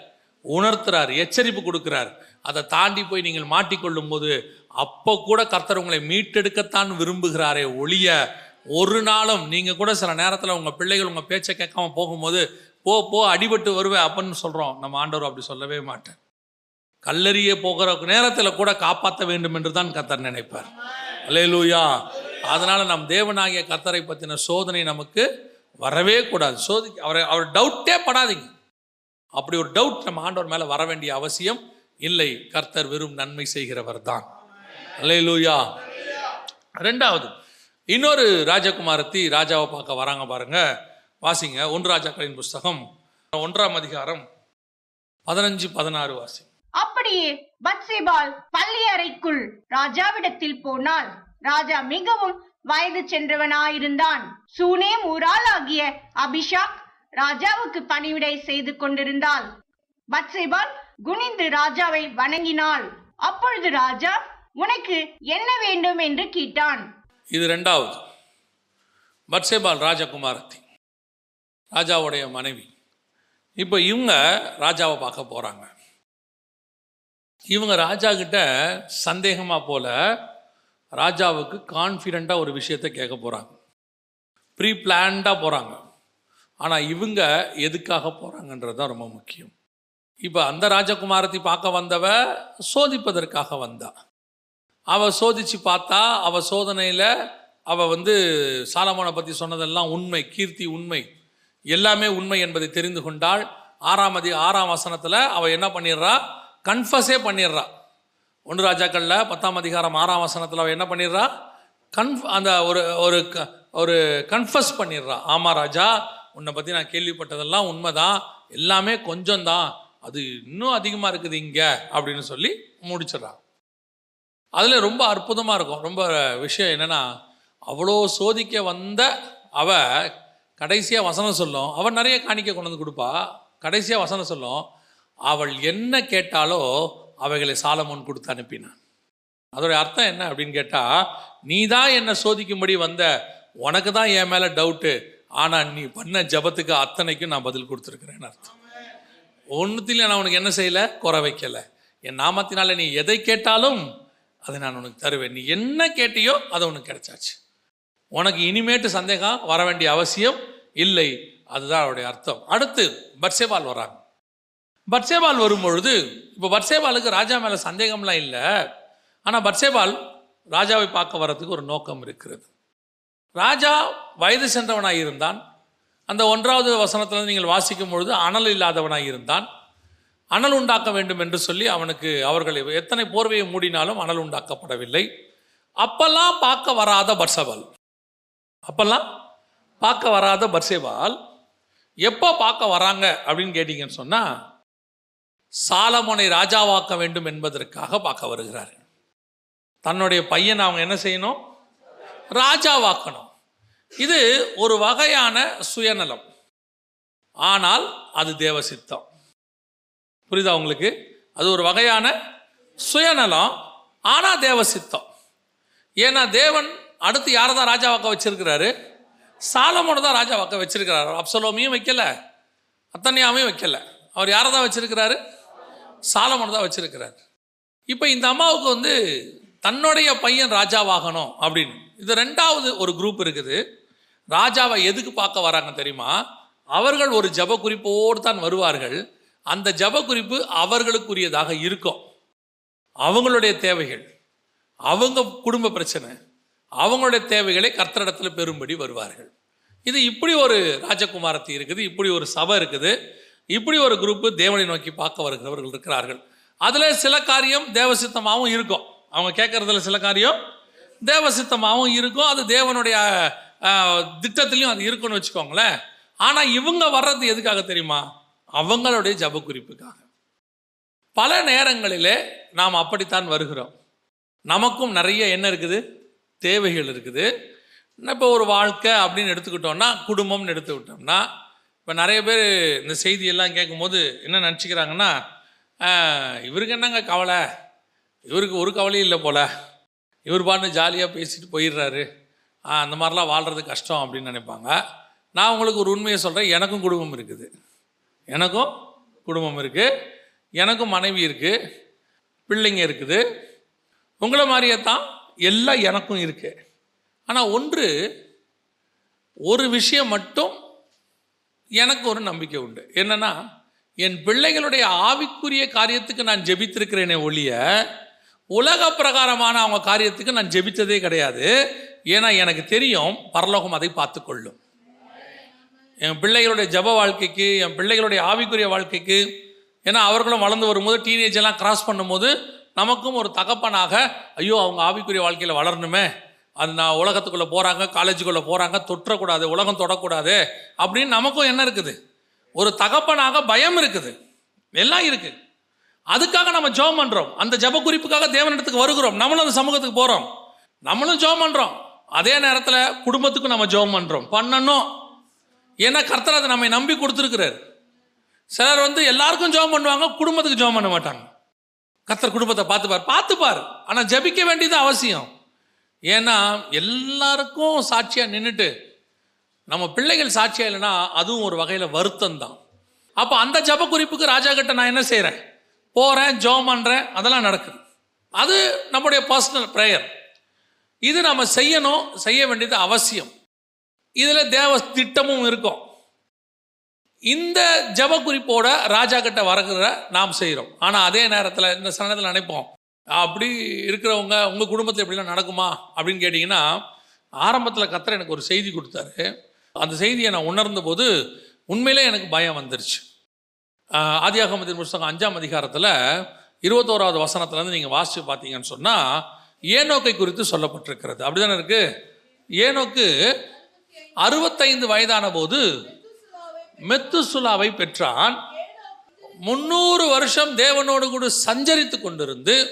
[SPEAKER 1] உணர்த்துறார் எச்சரிப்பு கொடுக்கிறார். அதை தாண்டி போய் நீங்கள் மாட்டிக்கொள்ளும் போது அப்போ கூட கர்த்தர் உங்களை மீட்டெடுக்கத்தான் விரும்புகிறாரே ஒழிய ஒரு நாளும் நீங்கள் கூட சில நேரத்தில் உங்கள் பிள்ளைகள் உங்கள் பேச்சை கேட்காம போகும்போது போ போ அடிபட்டு வருவே அப்படின்னு சொல்கிறோம் நம்ம ஆண்டவர் அப்படி சொல்லவே மாட்டேன் கல்லறிய போகிற நேரத்தில் கூட காப்பாற்ற வேண்டும் என்று தான் கர்த்தர் நினைப்பார். அலையலூயா அதனால் நம் தேவனாகிய கர்த்தரை பற்றின சோதனை நமக்கு வரவே கூடாது. சோதி அவரை அவர் டவுட்டே படாதீங்க. அப்படி ஒரு டவுட் நம்ம ஆண்டவர் மேலே வர வேண்டிய அவசியம் இல்லை. கர்த்தர் வெறும் நன்மை செய்கிறவர் தான். அல்லேலூயா ரெண்டாவது இன்னொரு ராஜகுமாரத்தி ராஜாவை பார்க்க வராங்க பாருங்க. வாசிங்க ஒன்று ராஜாக்களின் புஸ்தகம் ஒன்றாம் அதிகாரம் பதினஞ்சு பதினாறு வாசி
[SPEAKER 2] அப்படியே பத்சேபால் பள்ளி அறைக்குள் ராஜாவிடத்தில் போனால் ராஜா மிகவும் வயது சென்றவனாயிருந்தான். சூனேம் ஆகிய அபிஷாக் ராஜாவுக்கு பணிவிடை செய்து கொண்டிருந்தாள். பத்சேபால் குனிந்து ராஜாவை வணங்கினாள். அப்பொழுது ராஜா உனக்கு என்ன வேண்டும்? என்று கேட்டான்.
[SPEAKER 1] இது ரெண்டாவது பட்சேபால் ராஜகுமாரத்தி ராஜாவுடைய மனைவி. இப்போ இவங்க ராஜாவை பார்க்க போகிறாங்க இவங்க ராஜா கிட்ட சந்தேகமாக போல ராஜாவுக்கு கான்ஃபிடெண்ட்டாக ஒரு விஷயத்தை கேட்க போகிறாங்க ப்ரீ பிளான்டாக போகிறாங்க ஆனால் இவங்க எதுக்காக போகிறாங்கன்றது தான் ரொம்ப முக்கியம். இப்போ அந்த ராஜகுமாரத்தை பார்க்க வந்தவ சோதிப்பதற்காக வந்தா. அவள் சோதிச்சு பார்த்தா அவள் சோதனையில் அவள் வந்து சாலமோனை பற்றி சொன்னதெல்லாம் உண்மை கீர்த்தி உண்மை. எல்லாமே உண்மை என்பதை தெரிந்து கொண்டாள். ஆறாம் அதி ஆறாம் வசனத்தில் அவள் என்ன பண்ணிடுறா? கன்ஃபஸே பண்ணிடுறா. ஒன்று ராஜாக்களில் பத்தாம் அதிகாரம் ஆறாம் வசனத்தில் அவள் என்ன பண்ணிடுறா? கன்ஃப் அந்த ஒரு ஒரு க- ஒரு கன்ஃபஸ் பண்ணிடுறா. ஆமா ராஜா உன்னை பற்றி நான் கேள்விப்பட்டதெல்லாம் உண்மைதான். எல்லாமே கொஞ்சம் தான் அது இன்னும் அதிகமாக இருக்குது இங்கே அப்படின்னு சொல்லி முடிச்சிடுறான் அதில் ரொம்ப அற்புதமாக இருக்கும். ரொம்ப விஷயம் என்னென்னா அவ்வளோ சோதிக்க வந்த அவ கடைசியாக வசனம் சொல்லும். அவள் நிறைய காணிக்க கொண்டு வந்து கொடுப்பா. கடைசியாக வசனம் சொல்லும். அவள் என்ன கேட்டாலோ அவைகளை சாலமோன் கொடுத்து அனுப்பினான். அதோடைய அர்த்தம் என்ன அப்படின்னு கேட்டால் நீ தான் என்னை சோதிக்கும்படி வந்த. உனக்கு தான் என் மேலே டவுட்டு ஆனால் நீ பண்ண ஜபத்துக்கு அத்தனைக்கும் நான் பதில் கொடுத்துருக்குறேன்னு அர்த்தம். ஒன்றுத்திலையும் நான் உனக்கு என்ன செய்யலை? குறை வைக்கலை. என் நாமத்தினால நீ எதை கேட்டாலும் அதை நான் உனக்கு தருவேன். நீ என்ன கேட்டியோ அது உனக்கு கிடைச்சாச்சு. உனக்கு இனிமேட்டு சந்தேகம் வர வேண்டிய அவசியம் இல்லை. அதுதான் அவருடைய அர்த்தம். அடுத்து பட்சேபால் வராங்க பட்சேபால் வரும்பொழுது இப்போ பட்சேபாலுக்கு ராஜா மேலே சந்தேகம்லாம் இல்லை. ஆனால் பட்சேபால் ராஜாவை பார்க்க வர்றதுக்கு ஒரு நோக்கம் இருக்கிறது. ராஜா வயது சென்றவனாக இருந்தான் அந்த ஒன்றாவது வசனத்தில் நீங்கள் வாசிக்கும் பொழுது அனல் இல்லாதவனாக இருந்தான் அனல் உண்டாக்க வேண்டும் என்று சொல்லி அவனுக்கு அவர்களை எத்தனை போர்வையை மூடினாலும் அனல் உண்டாக்கப்படவில்லை. அப்பெல்லாம் பார்க்க வராத பர்சபால். அப்பெல்லாம் பார்க்க வராத பர்சேபால் எப்போ பார்க்க வராங்க அப்படின்னு கேட்டீங்கன்னு சொன்னால் சாலமோனை ராஜாவாக்க வேண்டும் என்பதற்காக பார்க்க வருகிறார் தன்னுடைய பையனை அவங்க என்ன செய்யணும்? ராஜாவாக்கணும். இது ஒரு வகையான சுயநலம். ஆனால் அது தேவ சித்தம் புரியுதா உங்களுக்கு? அது ஒரு வகையான சுயநலம் ஆனால் தேவ சித்தம் ஏன்னா தேவன் அடுத்து யாரை தான் ராஜாவாக்க வச்சிருக்கிறாரு? சாலமோனை தான் ராஜாவாக்க வச்சிருக்கிறாரு. அப்சலோமையும் வைக்கல அத்தனையாவையும் வைக்கல. அவர் யாரை தான் வச்சிருக்கிறாரு? சாலமோனை தான் வச்சிருக்கிறார். இப்போ இந்த அம்மாவுக்கு வந்து தன்னுடைய பையன் ராஜாவாகணும் அப்படின்னு. இது ரெண்டாவது ஒரு குரூப் இருக்குது. ராஜாவை எதுக்கு பார்க்க வராங்க தெரியுமா? அவர்கள் ஒரு ஜப குறிப்போடு தான் வருவார்கள். அந்த ஜப குறிப்பு அவர்களுக்குரியதாக இருக்கும். அவங்களுடைய தேவைகள் அவங்க குடும்ப பிரச்சனை அவங்களுடைய தேவைகளை கர்த்தரிடத்தில் பெறும்படி வருவார்கள். இது இப்படி ஒரு ராஜகுமாரத்தி இருக்குது இப்படி ஒரு சபை இருக்குது இப்படி ஒரு குரூப் தேவனை நோக்கி பார்க்க வருகிறவர்கள் இருக்கிறார்கள். அதில் சில காரியம் தேவசித்தமாகவும் இருக்கும். அவங்க கேட்கறதுல சில காரியம் தேவசித்தமாகவும் இருக்கும் அது தேவனுடைய திட்டத்திலையும் அது இருக்குன்னு வச்சுக்கோங்களேன். ஆனால் இவங்க வர்றது எதுக்காக தெரியுமா? அவங்களுடைய ஜப குறிப்புக்காக பல நேரங்களிலே நாம் அப்படித்தான் வருகிறோம். நமக்கும் நிறைய என்ன இருக்குது? தேவைகள் இருக்குது. இப்போ ஒரு வாழ்க்கை அப்படின்னு எடுத்துக்கிட்டோம்னா குடும்பம்னு எடுத்துக்கிட்டோம்னா இப்போ நிறைய பேர் இந்த செய்தியெல்லாம் கேட்கும்போது என்ன நினச்சிக்கிறாங்கன்னா இவருக்கு என்னங்க கவலை? இவருக்கு ஒரு கவலையும் இல்லை போல். இவர் பாட்டு ஜாலியாக பேசிட்டு போயிடுறாரு. அந்த மாதிரிலாம் வாழ்கிறது கஷ்டம் அப்படின்னு நினைப்பாங்க. நான் உங்களுக்கு ஒரு உண்மையை சொல்கிறேன் எனக்கும் குடும்பம் இருக்குது. எனக்கும் குடும்பம் இருக்குது எனக்கும் மனைவி இருக்குது பிள்ளைங்க இருக்குது. உங்களை மாதிரியே தான் எல்லாம் எனக்கும் இருக்குது ஆனால் ஒன்று ஒரு விஷயம் மட்டும் எனக்கு ஒரு நம்பிக்கை உண்டு. என்னென்னா என் பிள்ளைகளுடைய ஆவிக்குரிய காரியத்துக்கு நான் ஜெபித்திருக்கிறேனே ஒழிய உலக பிரகாரமான அவங்க காரியத்துக்கு நான் ஜெபித்ததே கிடையாது. ஏன்னா எனக்கு தெரியும் பரலோகம் அதை பார்த்துக்கொள்ளும். என் பிள்ளைகளுடைய ஜப வாழ்க்கைக்கு என் பிள்ளைகளுடைய ஆவிக்குரிய வாழ்க்கைக்கு ஏன்னா அவர்களும் வளர்ந்து வரும்போது டீனேஜ் எல்லாம் கிராஸ் பண்ணும்போது நமக்கும் ஒரு தகப்பனாக ஐயோ அவங்க ஆவிக்குரிய வாழ்க்கையில் வளரணுமே. அது நான் உலகத்துக்குள்ளே போகிறாங்க காலேஜுக்குள்ளே போகிறாங்க தொற்றக்கூடாது உலகம் தொடக்கூடாது அப்படின்னு நமக்கும் என்ன இருக்குது. ஒரு தகப்பனாக பயம் இருக்குது. எல்லாம் இருக்குது அதுக்காக நம்ம ஜோம் பண்ணுறோம் அந்த ஜெப குறிப்புக்காக தேவனிடத்துக்கு வருகிறோம். நம்மளும் அந்த சமூகத்துக்கு போகிறோம் நம்மளும் ஜோம் பண்ணுறோம் அதே நேரத்தில் குடும்பத்துக்கும் நம்ம ஜெபம் பண்ணுறோம் பண்ணணும். ஏன்னா கர்த்தர் அதை நம்மை நம்பி கொடுத்துருக்கிறார். சிலர் வந்து எல்லாருக்கும் ஜெபம் பண்ணுவாங்க குடும்பத்துக்கு ஜெபம் பண்ண மாட்டாங்க. கர்த்தர் குடும்பத்தை பார்த்துப்பார். பார்த்துப்பார். ஆனால் ஜெபிக்க வேண்டியது அவசியம். ஏன்னா எல்லாருக்கும் சாட்சியாக நின்றுட்டு நம்ம பிள்ளைகள் சாட்சியாக இல்லைன்னா அதுவும் ஒரு வகையில் வருத்தம் தான் அப்போ அந்த ஜப குறிப்புக்கு ராஜா கிட்ட நான் என்ன செய்கிறேன் போகிறேன் ஜோம் பண்ணுறேன் அதெல்லாம் நடக்குது. அது நம்முடைய பர்சனல் ப்ரேயர் இது நம்ம செய்யணும் செய்ய வேண்டியது அவசியம். இதில் தேவ திட்டமும் இருக்கும். இந்த ஜப குறிப்போட ராஜா கிட்ட வரகிற நாம் செய்கிறோம் ஆனால் அதே நேரத்தில் இந்த சனத்தில் நினைப்போம் அப்படி இருக்கிறவங்க உங்கள் குடும்பத்தில் எப்படிலாம் நடக்குமா? அப்படின்னு கேட்டிங்கன்னா ஆரம்பத்தில் கத்திர எனக்கு ஒரு செய்தி கொடுத்தாரு. அந்த செய்தியை நான் உணர்ந்த போது உண்மையிலே எனக்கு பயம் வந்துருச்சு. ஆஹ் ஆதியாகமத்தின் புஸ்தகம் அஞ்சாம் அதிகாரத்தில் இருபத்தோராவது வசனத்துலேருந்து நீங்கள் வாசித்து பார்த்தீங்கன்னு சொன்னால் ஏனோக்கை குறித்து சொல்லப்பட்டிருக்கிறது. அப்படிதானே இருக்கு? ஏனோக்கு அறுபத்தைந்து வயதான போது மெத்துசுலாவை பெற்றான். முன்னூறு வருஷம் தேவனோடு கூட சஞ்சரித்து கொண்டிருந்து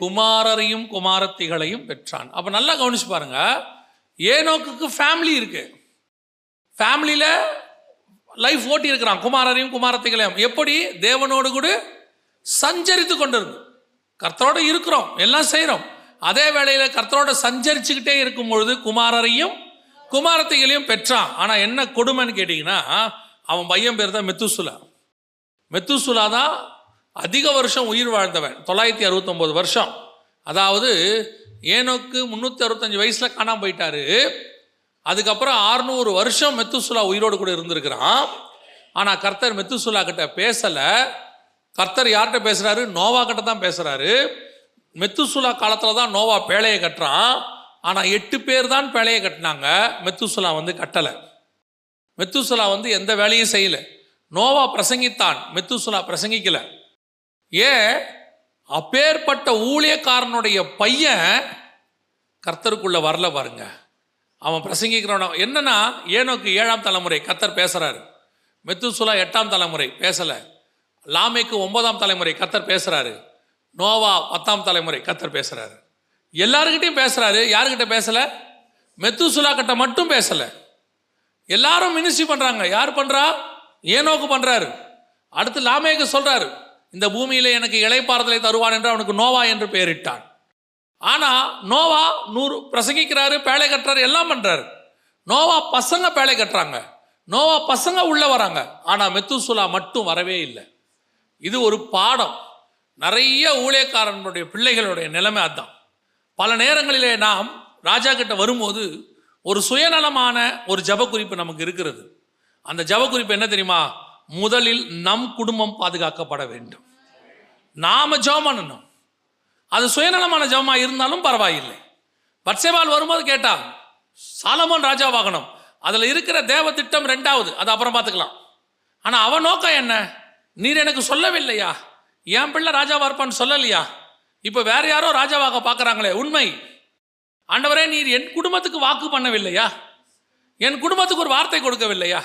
[SPEAKER 1] குமாரரையும் குமாரத்திகளையும் பெற்றான். அப்போ நல்லா கவனிச்சு பாருங்க. ஏனோக்குக்கு ஃபேமிலி இருக்கு. ஃபேமிலியில் லைஃப் ஓட்டி இருக்கிறான் குமாரரையும் குமாரத்தைகளையும். எப்படி? தேவனோடு கூட சஞ்சரித்து கொண்டிருந்து. கர்த்தரோடு இருக்கிறோம் எல்லாம் செய்கிறோம். அதே வேளையில் கர்த்தரோட சஞ்சரிச்சுக்கிட்டே இருக்கும் பொழுது குமாரரையும் குமாரத்தைகளையும் பெற்றான். ஆனால் என்ன கொடுமைன்னு கேட்டிங்கன்னா அவன் பையன் பேர் தான் மெத்துசுலா. மெத்துசுலா தான் அதிக வருஷம் உயிர் வாழ்ந்தவன் தொள்ளாயிரத்தி அறுபத்தொம்போது வருஷம். அதாவது ஏனோக்கு முந்நூற்றி அறுபத்தஞ்சு வயசில் காணாமல் போயிட்டாரு. அதுக்கப்புறம் ஆறுநூறு வருஷம் மெத்துசுலா உயிரோடு கூட இருந்திருக்கிறான். ஆனால் கர்த்தர் மெத்துசுலா கிட்ட பேசலை. கர்த்தர் யார்கிட்ட பேசுகிறாரு நோவா கிட்ட தான் பேசுகிறாரு மெத்துசுலா காலத்தில் தான் நோவா பேழையை கட்டுறான். ஆனால் எட்டு பேர் தான் பேழையை கட்டினாங்க. மெத்துசுலா வந்து கட்டலை. மெத்துசுலா வந்து எந்த வேலையும் செய்யல. நோவா பிரசங்கித்தான். மெத்துசுலா பிரசங்கிக்கலை. ஏன்? அப்பேற்பட்ட ஊழியக்காரனுடைய பையன் கர்த்தருக்குள்ளே வரல பாருங்கள் அவன் பிரசங்கிக்கிறவன. என்னன்னா ஏனோக்கு ஏழாம் தலைமுறை கத்தர் பேசுறாரு. மெத்துசுலா எட்டாம் தலைமுறை பேசல. லாமேக்கு ஒன்பதாம் தலைமுறை கத்தர் பேசுறாரு. நோவா பத்தாம் தலைமுறை கத்தர் பேசுறாரு. எல்லாருக்கிட்டையும் பேசுறாரு. யாருக்கிட்ட பேசல? மெத்துசுலா கிட்ட மட்டும் பேசல. எல்லாரும் மினிஸ்ட்ரி பண்றாங்க. யார் பண்றா? ஏனோக்கு பண்றாரு. அடுத்து லாமேக்கு சொல்றாரு இந்த பூமியில எனக்கு இளைப்பாறுதலை தருவான் என்று அவனுக்கு நோவா என்று பெயரிட்டான். ஆனால் நோவா நூறு பிரசங்கிக்கிறாரு பேழை கட்டுறாரு எல்லாம் பண்ணுறாரு நோவா பசங்க பேழை கட்டுறாங்க. நோவா பசங்க உள்ளே வராங்க. ஆனால் மெத்துசுலா மட்டும் வரவே இல்லை. இது ஒரு பாடம். நிறைய ஊழியக்காரனுடைய பிள்ளைகளுடைய நிலைமை அதுதான். பல நேரங்களிலே நாம் ராஜா கிட்ட வரும்போது ஒரு சுயநலமான ஒரு ஜப குறிப்பு நமக்கு இருக்கிறது. அந்த ஜப குறிப்பு என்ன தெரியுமா? முதலில் நம் குடும்பம் பாதுகாக்கப்பட வேண்டும். நாம ஜெபம் பண்ணணும். அது சுயநலமான ஜபமாக இருந்தாலும் பரவாயில்லை. பட்சேவால் வரும்போது கேட்டா சாலமோன் ராஜாவாகணும் அதில் இருக்கிற தேவ திட்டம் ரெண்டாவது அது அப்புறம் பார்த்துக்கலாம். ஆனால் அவன் நோக்கம் என்ன? நீர் எனக்கு சொல்லவில்லையா? என் பிள்ளை ராஜா இருப்பான்னு சொல்லலையா? இப்போ வேற யாரோ ராஜாவாக பார்க்கறாங்களே உண்மை. ஆண்டவரே நீர் என் குடும்பத்துக்கு வாக்கு பண்ணவில்லையா? என் குடும்பத்துக்கு ஒரு வார்த்தை கொடுக்கவில்லையா?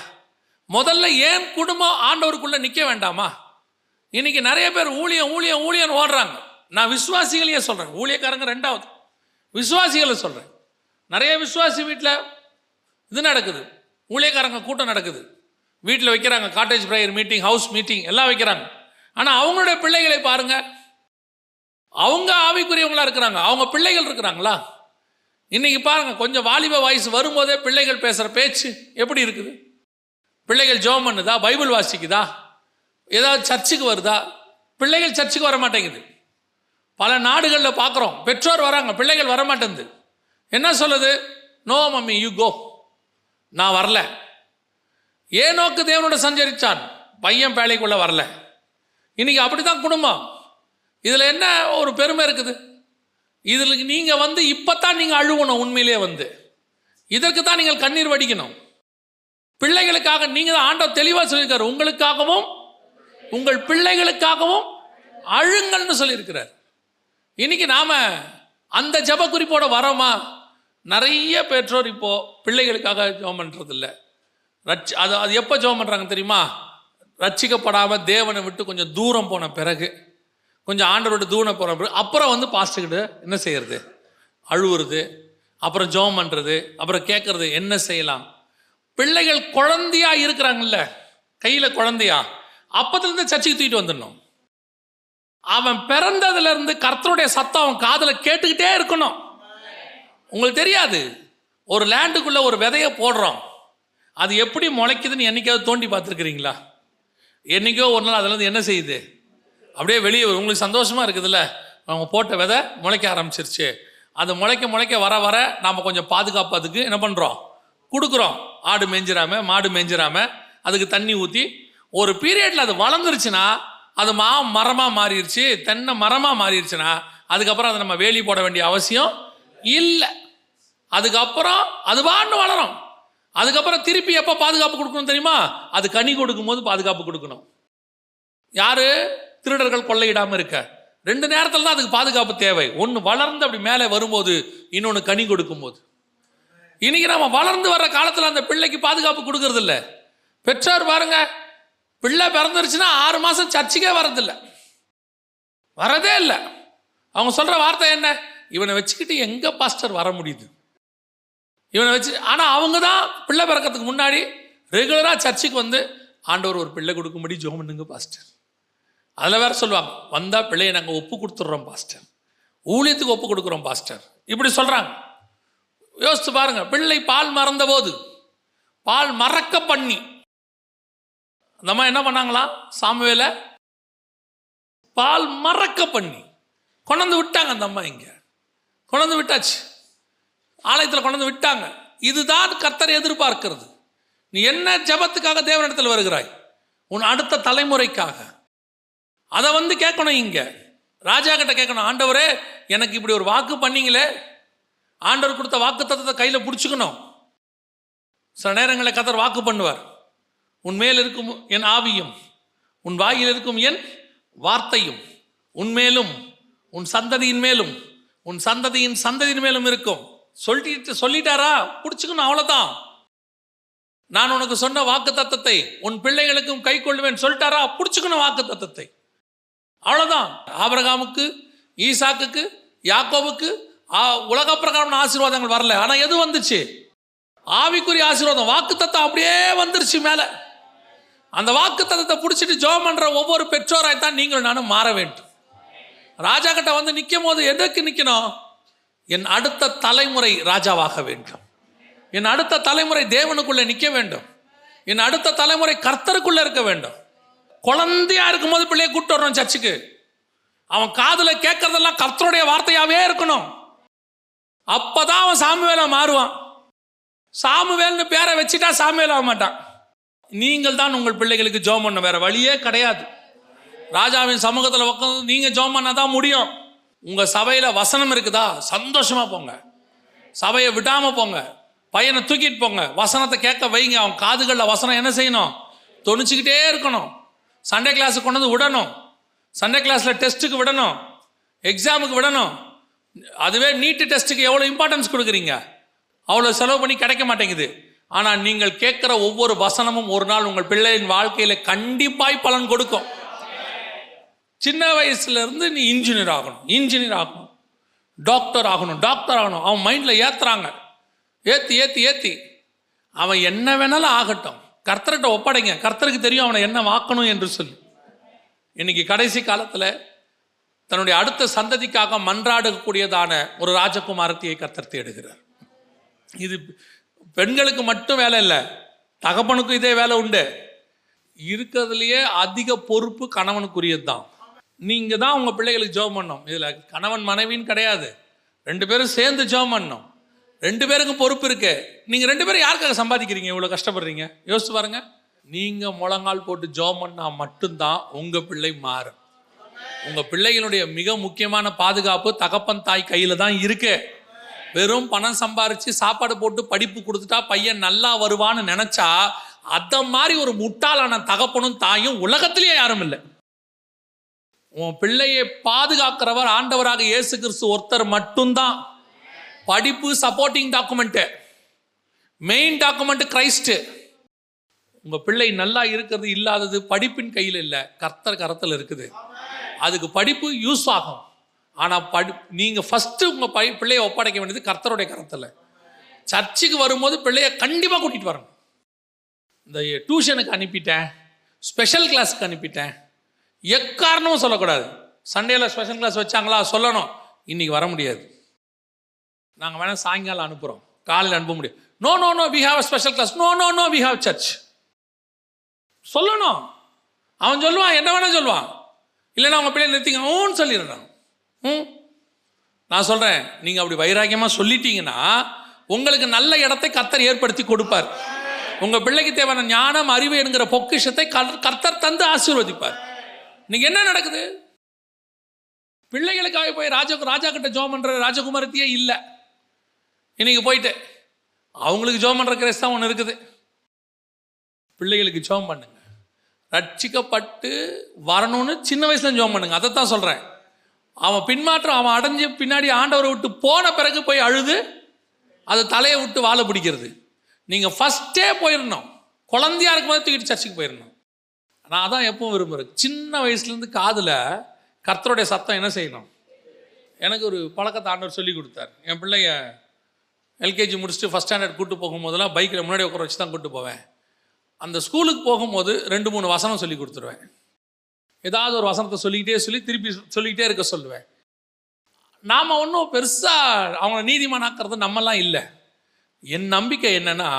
[SPEAKER 1] முதல்ல ஏன் குடும்பம் ஆண்டவருக்குள்ளே நிற்க வேண்டாமா? இன்னைக்கு நிறைய பேர் ஊழியம் ஊழியம் ஊழியம் ஓடுறாங்க. நான் விசுவாசிகளையே சொல்கிறேன் ஊழியக்காரங்க ரெண்டாவது. விசுவாசிகளை சொல்கிறேன் நிறைய விசுவாசி வீட்டில் இது நடக்குது. ஊழியக்காரங்க கூட்டம் நடக்குது. வீட்டில் வைக்கிறாங்க. Cottage prayer meeting house meeting எல்லாம் வைக்கிறாங்க. ஆனால் அவங்களுடைய பிள்ளைகளை பாருங்கள் அவங்க ஆவிக்குரியவங்களா இருக்கிறாங்க. அவங்க பிள்ளைகள் இருக்கிறாங்களா? இன்னைக்கு பாருங்கள் கொஞ்சம் வாலிப வயசு வரும்போதே பிள்ளைகள் பேசுகிற பேச்சு எப்படி இருக்குது? பிள்ளைகள் ஜெபம் பண்ணுதா? பைபிள் வாசிக்குதா? ஏதாவது சர்ச்சுக்கு வருதா? பிள்ளைகள் சர்ச்சுக்கு வர மாட்டேங்குது பல நாடுகளில் பார்க்குறோம் பெற்றோர் வராங்க பிள்ளைகள் வர என்ன சொல்லுது? நோ மம்மி யூ கோ நான் வரல. ஏ நோக்கு தேவனோட சஞ்சரிச்சான்? பையன் பேழைக்குள்ளே வரல. இன்னைக்கு அப்படிதான் குடும்பம். இதில் என்ன ஒரு பெருமை இருக்குது? இதில் நீங்கள் வந்து இப்போ தான் நீங்கள் அழுகணும் உண்மையிலே வந்து. இதற்கு தான் நீங்கள் கண்ணீர் வடிக்கணும். பிள்ளைகளுக்காக நீங்கள் தான் ஆண்டவர் தெளிவாக சொல்லியிருக்காரு. உங்களுக்காகவும் உங்கள் பிள்ளைகளுக்காகவும் அழுங்கள்னு சொல்லியிருக்கிறார். இன்னைக்கு நாம அந்த ஜப குறிப்போட வரோமா? நிறைய பெற்றோர் இப்போ பிள்ளைகளுக்காக ஜெபம் பண்ணுறதில்ல இல்ல ரட்சி அது அது எப்போ ஜோம் பண்ணுறாங்க தெரியுமா? ரட்சிக்கப்படாமல் தேவனை விட்டு கொஞ்சம் தூரம் போன பிறகு கொஞ்சம் ஆண்டவரோட தூரம் போன பிறகு அப்புறம் வந்து பாஸ்டர்கிட்ட என்ன செய்யறது? அழுவுறது அப்புறம் ஜெபம் பண்ணுறது அப்புறம் கேட்கறது என்ன செய்யலாம்? பிள்ளைகள் குழந்தையா இருக்கிறாங்கல்ல கையில் குழந்தையா? அப்பத்துலேருந்து சர்ச்சைக்கு தூக்கிட்டு வந்துடணும். அவன் பிறந்ததுல இருந்து கர்த்தருடைய சத்தம் அவன் காதில் கேட்டுக்கிட்டே இருக்கணும். உங்களுக்கு தெரியாது. ஒரு லேண்டுக்குள்ள ஒரு விதைய போடுறோம். அது எப்படி முளைக்குதுன்னு என்னைக்காவது தோண்டி பார்த்துருக்குறீங்களா? என்னைக்கோ ஒரு நாள் அதுலேருந்து என்ன செய்யுது? அப்படியே வெளியே உங்களுக்கு சந்தோஷமாக இருக்குதுல்ல? அவங்க போட்ட விதை முளைக்க ஆரம்பிச்சிருச்சு. அது முளைக்க முளைக்க வர வர நாம் கொஞ்சம் பாதுகாப்பதுக்கு என்ன பண்ணுறோம் கொடுக்குறோம். ஆடு மேய்ஞ்சிராம மாடு மேய்ஞ்சிராம அதுக்கு தண்ணி ஊற்றி ஒரு பீரியடில் அது வளர்ந்துருச்சுன்னா அது மா மரமாக மாறிடுச்சு தென்னை மரமாக மாறிடுச்சுன்னா அதுக்கப்புறம் அதை நம்ம வேலி போட வேண்டிய அவசியம் இல்லை. அதுக்கப்புறம் அது வாண்டு வளரும். அதுக்கப்புறம் திருப்பி எப்போ பாதுகாப்பு கொடுக்கணும் தெரியுமா? அது கனி கொடுக்கும் போது பாதுகாப்பு கொடுக்கணும். யாரு? திருடர்கள் கொள்ளையிடாமல் இருக்க. ரெண்டு நேரத்தில் தான் அதுக்கு பாதுகாப்பு தேவை. ஒன்று வளர்ந்து அப்படி மேலே வரும்போது இன்னொன்று கனி கொடுக்கும்போது. இன்னைக்கு நம்ம வளர்ந்து வர்ற காலத்தில் அந்த பிள்ளைக்கு பாதுகாப்பு கொடுக்கறதில்ல. பெற்றோர் பாருங்க பிள்ளை பிறந்துருச்சுன்னா ஆறு மாதம் சர்ச்சுக்கே வரதில்லை. வரதே இல்லை. அவங்க சொல்கிற வார்த்தை என்ன? இவனை வச்சுக்கிட்டு எங்கே பாஸ்டர் வர முடியுது? இவனை வச்சு ஆனால் அவங்க தான் பிள்ளை பிறக்கிறதுக்கு முன்னாடி ரெகுலராக சர்ச்சுக்கு வந்து ஆண்டவர் ஒரு பிள்ளை கொடுக்கும்படி ஜோம் பண்ணுங்க பாஸ்டர் அதில் வேற சொல்லுவாங்க வந்தால் பிள்ளையை நாங்கள் ஒப்பு கொடுத்துட்றோம் பாஸ்டர் ஊழியத்துக்கு ஒப்பு கொடுக்குறோம் பாஸ்டர் இப்படி சொல்கிறாங்க யோசித்து பாருங்கள் பிள்ளை பால் மறந்த போது பால் மறக்க பண்ணி அந்த அம்மா என்ன பண்ணாங்களா? சாமுவேல பால் மறக்க பண்ணி கொண்டாந்து விட்டாங்க அந்த அம்மா இங்க. கொண்டாந்து விட்டாச்சு. ஆலயத்தில் கொண்டாந்து விட்டாங்க. இதுதான் கர்த்தர் எதிர்பார்க்கிறது. நீ என்ன ஜெபத்துக்காக தேவனிடத்தில் வருகிறாய்? உன் அடுத்த தலைமுறைக்காக. அதை வந்து கேட்கணும் இங்க. ராஜா கிட்ட கேட்கணும் ஆண்டவரே எனக்கு இப்படி ஒரு வாக்கு பண்ணீங்களே. ஆண்டவர் கொடுத்த வாக்கு தத்துவத்தை கையில் பிடிச்சிக்கணும். சில நேரங்களில் கத்தர் வாக்கு பண்ணுவார். உன் மேல் இருக்கும் என் ஆவியும் உன் வாயில் இருக்கும் என் வார்த்தையும் உன்மேலும் உன் சந்ததியின் மேலும் உன் சந்ததியின் சந்ததியின் மேலும் இருக்கும். சொல்லிட்டு சொல்லிட்டாரா? பிடிச்சிக்கணும் அவ்வளோதான் நான் உனக்கு சொன்ன வாக்கு தத்தத்தை உன் பிள்ளைகளுக்கும் கை கொள்ளுவேன் சொல்லிட்டாரா? பிடிச்சிக்கணும் வாக்கு தத்தத்தை. அவ்வளோதான் ஆபரகாமுக்கு ஈசாக்குக்கு யாக்கோவுக்கு ஆ- உலக பிரகாரமான ஆசீர்வாதங்கள் வரல. ஆனால் எது வந்துச்சு? ஆவிக்குரிய ஆசீர்வாதம். வாக்கு தத்தம் அப்படியே வந்துருச்சு மேலே. அந்த வாக்கு தத்தத்தை பிடிச்சிட்டு ஜோம் பண்ற ஒவ்வொரு பெற்றோராய் தான் நீங்கள் நானும் மாற வேண்டும். ராஜா கிட்ட வந்து நிற்கும் போது எதுக்கு நிற்கணும் என் அடுத்த தலைமுறை ராஜாவாக வேண்டும். என் அடுத்த தலைமுறை தேவனுக்குள்ளே நிற்க வேண்டும். என் அடுத்த தலைமுறை கர்த்தருக்குள்ள இருக்க வேண்டும். குழந்தையா இருக்கும்போது பிள்ளைய கூப்பிட்டு வரணும் சர்ச்சுக்கு. அவன் காதில் கேட்கறதெல்லாம் கர்த்தருடைய வார்த்தையாவே இருக்கணும். அப்பதான் அவன் சாமுவேலா மாறுவான். சாமுவேல்னு பேரை வச்சுட்டா சாமுவேல் ஆக மாட்டான் நீங்கள் தான் உங்கள் பிள்ளைகளுக்கு ஜோம் பண்ண வேற வழியே கிடையாது. ராஜாவின் சமூகத்தில் உட்காந்து நீங்க ஜோம் பண்ணாதான் முடியும். உங்க சபையில வசனம் இருக்குதா? சந்தோஷமா போங்க. சபையை விடாம போங்க. பையனை தூக்கிட்டு போங்க. வசனத்தை கேட்க வைங்க. அவன் காதுகளில் வசனம் என்ன செய்யணும்? தொணிச்சுக்கிட்டே இருக்கணும். சண்டே கிளாஸுக்கு கொண்டு வந்து விடணும். சண்டே கிளாஸில் டெஸ்ட்டுக்கு விடணும். எக்ஸாமுக்கு விடணும். அதுவே நீட்டு டெஸ்ட்டுக்கு எவ்வளோ இம்பார்ட்டன்ஸ் கொடுக்குறீங்க? அவ்வளோ செலவு பண்ணி கிடைக்க மாட்டேங்குது. ஆனால் நீங்கள் கேட்குற ஒவ்வொரு வசனமும் ஒரு நாள் உங்கள் பிள்ளையின் வாழ்க்கையில் கண்டிப்பாய் பலன் கொடுக்கும். சின்ன வயசுலேருந்து நீ இன்ஜினியர் ஆகணும் இன்ஜினியர் ஆகணும் டாக்டர் ஆகணும் டாக்டர் ஆகணும். அவன் மைண்டில் ஏற்றுறாங்க ஏற்றி ஏற்றி ஏற்றி அவன் என்ன வேணாலும் ஆகட்டும். கர்த்தர்கிட்ட ஒப்படைங்க. கர்த்தருக்கு தெரியும் அவனை என்ன வாக்கணும் என்று சொல்லி. இன்னைக்கு கடைசி காலத்தில் தன்னுடைய அடுத்த சந்ததிக்காக மன்றாடக்கூடியதான ஒரு ராஜகுமாரத்தியை கர்த்தர் தேடுகிறார். இது பெண்களுக்கு மட்டும் வேலை இல்லை தகப்பனுக்கும் இதே வேலை உண்டு. இருக்கிறதுலையே அதிக பொறுப்பு கணவனுக்குரியது தான் நீங்கள் தான் உங்கள் பிள்ளைகளுக்கு ஜெபம் பண்ணணும். இதில் கணவன் மனைவின்னு கிடையாது. ரெண்டு பேரும் சேர்ந்து ஜெபம் பண்ணணும். ரெண்டு பேருக்கும் பொறுப்பு இருக்கு. நீங்கள் ரெண்டு பேரும் யாருக்காக சம்பாதிக்கிறீங்க? இவ்வளோ கஷ்டப்படுறீங்க? யோசிச்சு பாருங்க. நீங்கள் முழங்கால் போட்டு ஜெபம் பண்ணால் மட்டும்தான் உங்கள் பிள்ளை மாறும். உங்கள் பிள்ளைகளுடைய மிக முக்கியமான பாதுகாப்பு தகப்பன் தாய் கையில் தான் இருக்குது வெறும் பணம் சம்பாரிச்சு சாப்பாடு போட்டு படிப்பு கொடுத்துட்டா பையன் நல்லா வருவான்னு நினைச்சா அத மாதிரி ஒரு முட்டாளான தகப்பனும் தாயும் உலகத்திலேயே யாரும் இல்லை. உன் பிள்ளையை பாதுகாக்கிறவர் ஆண்டவராக இயேசு கிறிஸ்து ஒருத்தர் மட்டும்தான். படிப்பு supporting document main document Christ உங்க பிள்ளை நல்லா இருக்கிறது இல்லாதது படிப்பின் கையில் இல்லை கர்த்தர் கரத்தில் இருக்குது. அதுக்கு படிப்பு யூஸ் ஆகும். ஆனால் படி நீங்கள் ஃபஸ்ட்டு உங்கள் பை பிள்ளையை ஒப்படைக்க வேண்டியது கர்த்தருடைய கரத்தில். சர்ச்சுக்கு வரும்போது பிள்ளைய கண்டிப்பாக கூட்டிகிட்டு வரணும். இந்த டியூஷனுக்கு அனுப்பிட்டேன் ஸ்பெஷல் கிளாஸுக்கு அனுப்பிட்டேன். எக்காரணமும் சொல்லக்கூடாது. சண்டேல ஸ்பெஷல் கிளாஸ் வச்சாங்களா சொல்லணும். இன்றைக்கி வர முடியாது. நாங்கள் வேணால் சாயங்காலம் அனுப்புகிறோம் காலையில் அனுப்ப முடியும் no no no we have special class no no no we have church சொல்லணும். அவன் சொல்லுவான் என்ன வேணால் சொல்லுவான். இல்லைன்னா அவங்க பிள்ளைய நிறுத்திங்க ஊன்னு சொல்லிடுறான். நான் சொல்கிறேன் நீங்கள் அப்படி வைராக்கியமாக சொல்லிட்டீங்கன்னா உங்களுக்கு நல்ல இடத்தை கர்த்தர் ஏற்படுத்தி கொடுப்பார். உங்கள் பிள்ளைக்கு தேவையான ஞானம் அறிவு என்கிற பொக்கிஷத்தை கர்த்தர் தந்து ஆசீர்வதிப்பார். இன்னைக்கு என்ன நடக்குது? பிள்ளைகளுக்காக போய் ராஜா ராஜா கிட்ட ஜோம் பண்ற ராஜகுமாரத்தியே இல்லை. இன்னைக்கு போயிட்டு அவங்களுக்கு ஜோம் பண்ற கிரேஸ் தான் ஒன்று இருக்குது. பிள்ளைகளுக்கு ஜோம் பண்ணுங்க. ரட்சிக்கப்பட்டு வரணும்னு சின்ன வயசுல ஜோம் பண்ணுங்க. அதைத்தான் சொல்றேன். அவன் பின்மாற்றம் அவன் அடைஞ்ச பின்னாடி ஆண்டவரை விட்டு போன பிறகு போய் அழுது அதை தலையை விட்டு வாழை பிடிக்கிறது. நீங்கள் ஃபஸ்ட்டே போயிடணும் குழந்தையா இருக்கும்போது தூக்கிட்டு சர்ச்சுக்கு போயிடணும் நான் அதான் எப்பவும் விரும்புகிறேன் சின்ன வயசுலேருந்து காதில் கர்த்தருடைய சத்தம் என்ன செய்யணும்? எனக்கு ஒரு பழக்கத்தை ஆண்டவர் சொல்லி கொடுத்தார். என் பிள்ளைய எல்கேஜி முடிச்சுட்டு ஃபஸ்ட் ஸ்டாண்டர்ட் கூட்டு போகும்போதெல்லாம் பைக்கில் முன்னாடி உட்கார வச்சு தான் கூட்டு போவேன். அந்த ஸ்கூலுக்கு போகும்போது ரெண்டு மூணு வசனம் சொல்லி கொடுத்துருவேன். ஏதாவது ஒரு வசனத்தை சொல்லிக்கிட்டே சொல்லி திருப்பி சொல்லிக்கிட்டே இருக்க சொல்லுவேன். நாம் ஒன்றும் பெருசாக அவங்கள நீதிமானாக்கிறது நம்மலாம் இல்லை. என் நம்பிக்கை என்னென்னா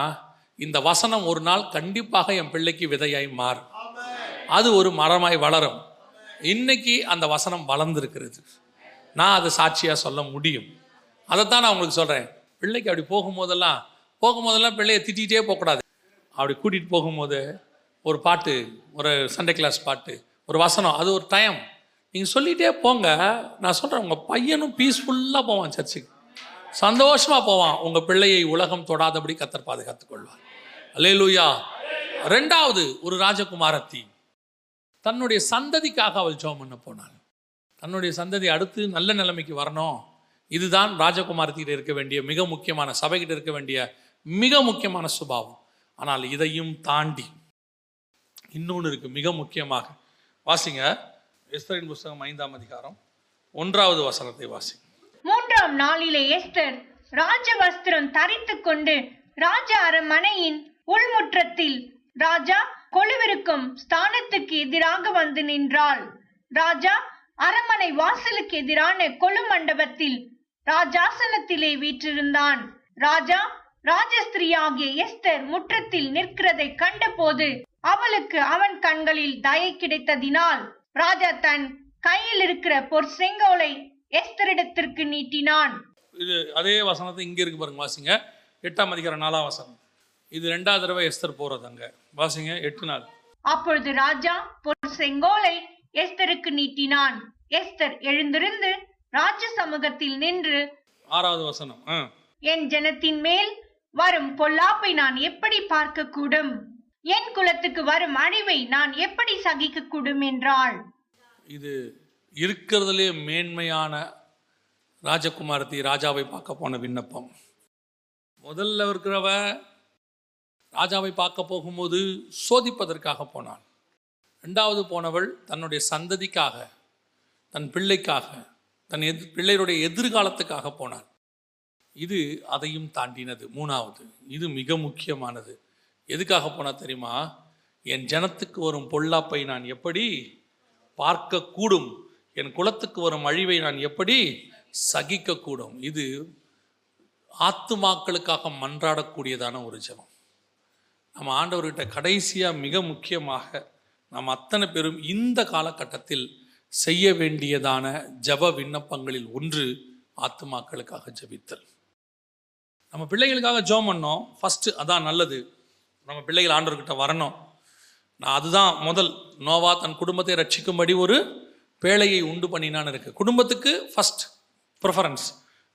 [SPEAKER 1] இந்த வசனம் ஒரு நாள் கண்டிப்பாக என் பிள்ளைக்கு விதையாய் மாறும். அது ஒரு மரமாய் வளரும். இன்னைக்கு அந்த வசனம் வளர்ந்துருக்கிறது. நான் அதை சாட்சியாக சொல்ல முடியும். அதைத்தான் நான் உங்களுக்கு சொல்கிறேன் பிள்ளைக்கு அப்படி போகும்போதெல்லாம் போகும்போதெல்லாம் பிள்ளைய திட்டிகிட்டே போகக்கூடாது. அப்படி கூட்டிகிட்டு போகும்போது ஒரு பாட்டு ஒரு சண்டே கிளாஸ் பாட்டு. ஒரு வசனம் அது ஒரு டைம் நீங்கள் சொல்லிகிட்டே போங்க. நான் சொல்கிறேன் உங்கள் பையனும் பீஸ்ஃபுல்லாக போவான் சர்ச்சுக்கு. சந்தோஷமாக போவான். உங்கள் பிள்ளையை உலகம் தொடாதபடி கத்தர் பாதுகாத்துக் கொள்வார். அல்லேலூயா ரெண்டாவது ஒரு ராஜகுமாரத்தி தன்னுடைய சந்ததிக்காக அவள் ஜோம் பண்ண போனாள். தன்னுடைய சந்ததி அடுத்து நல்ல நிலைமைக்கு வரணும். இதுதான் ராஜகுமாரத்திகிட்ட இருக்க வேண்டிய மிக முக்கியமான சபைகிட்ட இருக்க வேண்டிய மிக முக்கியமான சுபாவம். ஆனால் இதையும் தாண்டி இன்னொன்று இருக்குது மிக முக்கியமாக. வாசிங்க. எஸ்தரின் புஸ்தகம் ஐந்தாம் அதிகாரம் ஒன்றாவது வசனத்தை வாசி
[SPEAKER 2] மூன்றாம் நாளிலே எஸ்தர் ராஜ வஸ்திரம் தரித்து கொண்டு ராஜ அரண்மனையின் உள்முற்றத்தில் ராஜா கொலுவிருக்கும் ஸ்தானத்துக்கு எதிராக வந்து நின்றாள். ராஜா அரண்மனை வாசலுக்கு எதிரான கொலு மண்டபத்தில் ராஜாசனத்திலே வீற்றிருந்தான். ராஜா ராஜஸ்திரியாகிய எஸ்தர் முற்றத்தில் நிற்கிறதை கண்டபோது அவளுக்கு அவன் கண்களில் தயை கிடைத்ததினால் ராஜா தன் கையில் இருக்கிற பொற்செங்கோலை எஸ்தரிடத்திற்கு நீட்டினான்.
[SPEAKER 1] இது அதே வசனத்தை இங்கே இருக்கு பாருங்க வாசிங்க. எட்டாம் அதிகாரம் நாலாம் வசனம். இது ரெண்டாவது தடவை எஸ்தர் போகிறது அங்கே. வாசிங்க எட்டு நாள்.
[SPEAKER 2] அப்பொழுது ராஜா பொற்செங்கோலை எஸ்தருக்கு நீட்டினான். எஸ்தர் எழுந்திருந்து ராஜ சமூகத்தில் நின்று
[SPEAKER 1] ஆறாவது வசனம்
[SPEAKER 2] என் ஜனத்தின் மேல் வரும் பொல்லாப்பை நான் எப்படி பார்க்க கூடும் என் குலத்துக்கு வரும் அழிவை நான் எப்படி சகிக்க கூடும் என்றாள்
[SPEAKER 1] இது இருக்கிறதுலே மேன்மையான ராஜகுமாரத்தி ராஜாவை பார்க்க போன விண்ணப்பம். முதல்ல இருக்கிறவ ராஜாவை பார்க்க போகும்போது சோதிப்பதற்காக போனாள் ரெண்டாவது போனவள் தன்னுடைய சந்ததிக்காக தன் பிள்ளைக்காக தன் எதிர் பிள்ளையருடைய எதிர்காலத்துக்காக போனாள். இது அதையும் தாண்டினது. மூணாவது இது மிக முக்கியமானது. எதுக்காக போனால் தெரியுமா? என் ஜனத்துக்கு வரும் பொல்லாப்பை நான் எப்படி பார்க்கக்கூடும்? என் குலத்துக்கு வரும் அழிவை நான் எப்படி சகிக்கக்கூடும்? இது ஆத்துமாக்களுக்காக மன்றாடக்கூடியதான ஒரு ஜெபம். நம்ம ஆண்டவர்கிட்ட கடைசியாக மிக முக்கியமாக நாம் அத்தனை பேரும் இந்த காலகட்டத்தில் செய்ய வேண்டியதான ஜெப விண்ணப்பங்களில் ஒன்று ஆத்துமாக்களுக்காக ஜெபித்தல். நம்ம பிள்ளைகளுக்காக ஜெபம் பண்ணோம். ஃபஸ்ட்டு அதான் நல்லது. நம்ம பிள்ளைகள் ஆண்டவர்கிட்ட வரணும். நான் அதுதான் முதல். நோவா தன் குடும்பத்தை ரட்சிக்கும்படி ஒரு பேழையை உண்டு பண்ணினான்னு இருக்கு. குடும்பத்துக்கு ஃபஸ்ட் ப்ரிஃபரன்ஸ்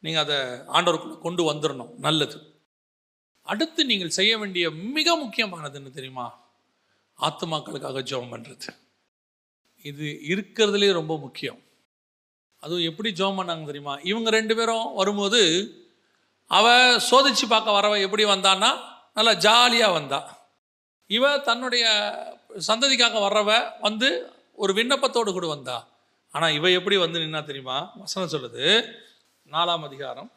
[SPEAKER 1] நீங்கள் அதை ஆண்டவருக்குள்ள கொண்டு வந்துடணும் நல்லது. அடுத்து நீங்கள் செய்ய வேண்டிய மிக முக்கியமானதுன்னு தெரியுமா? ஆத்துமாக்களுக்காக ஜெபம் பண்ணுறது இது இருக்கிறதுலே ரொம்ப முக்கியம். அதுவும் எப்படி ஜெபம் பண்ணாங்க தெரியுமா? இவங்க ரெண்டு பேரும் வரும்போது அவ சோதிச்சு பார்க்க வரவ எப்படி வந்தான்னா நல்லா ஜாலியாக வந்தா. இவ தன்னுடைய சந்ததிக்காக வர்றவ வந்து ஒரு விண்ணப்பத்தோடு கூட வந்தா. ஆனால் இவ எப்படி வந்து நின்னா தெரியுமா? வசனம் சொல்லுது. நாலாம் அதிகாரம்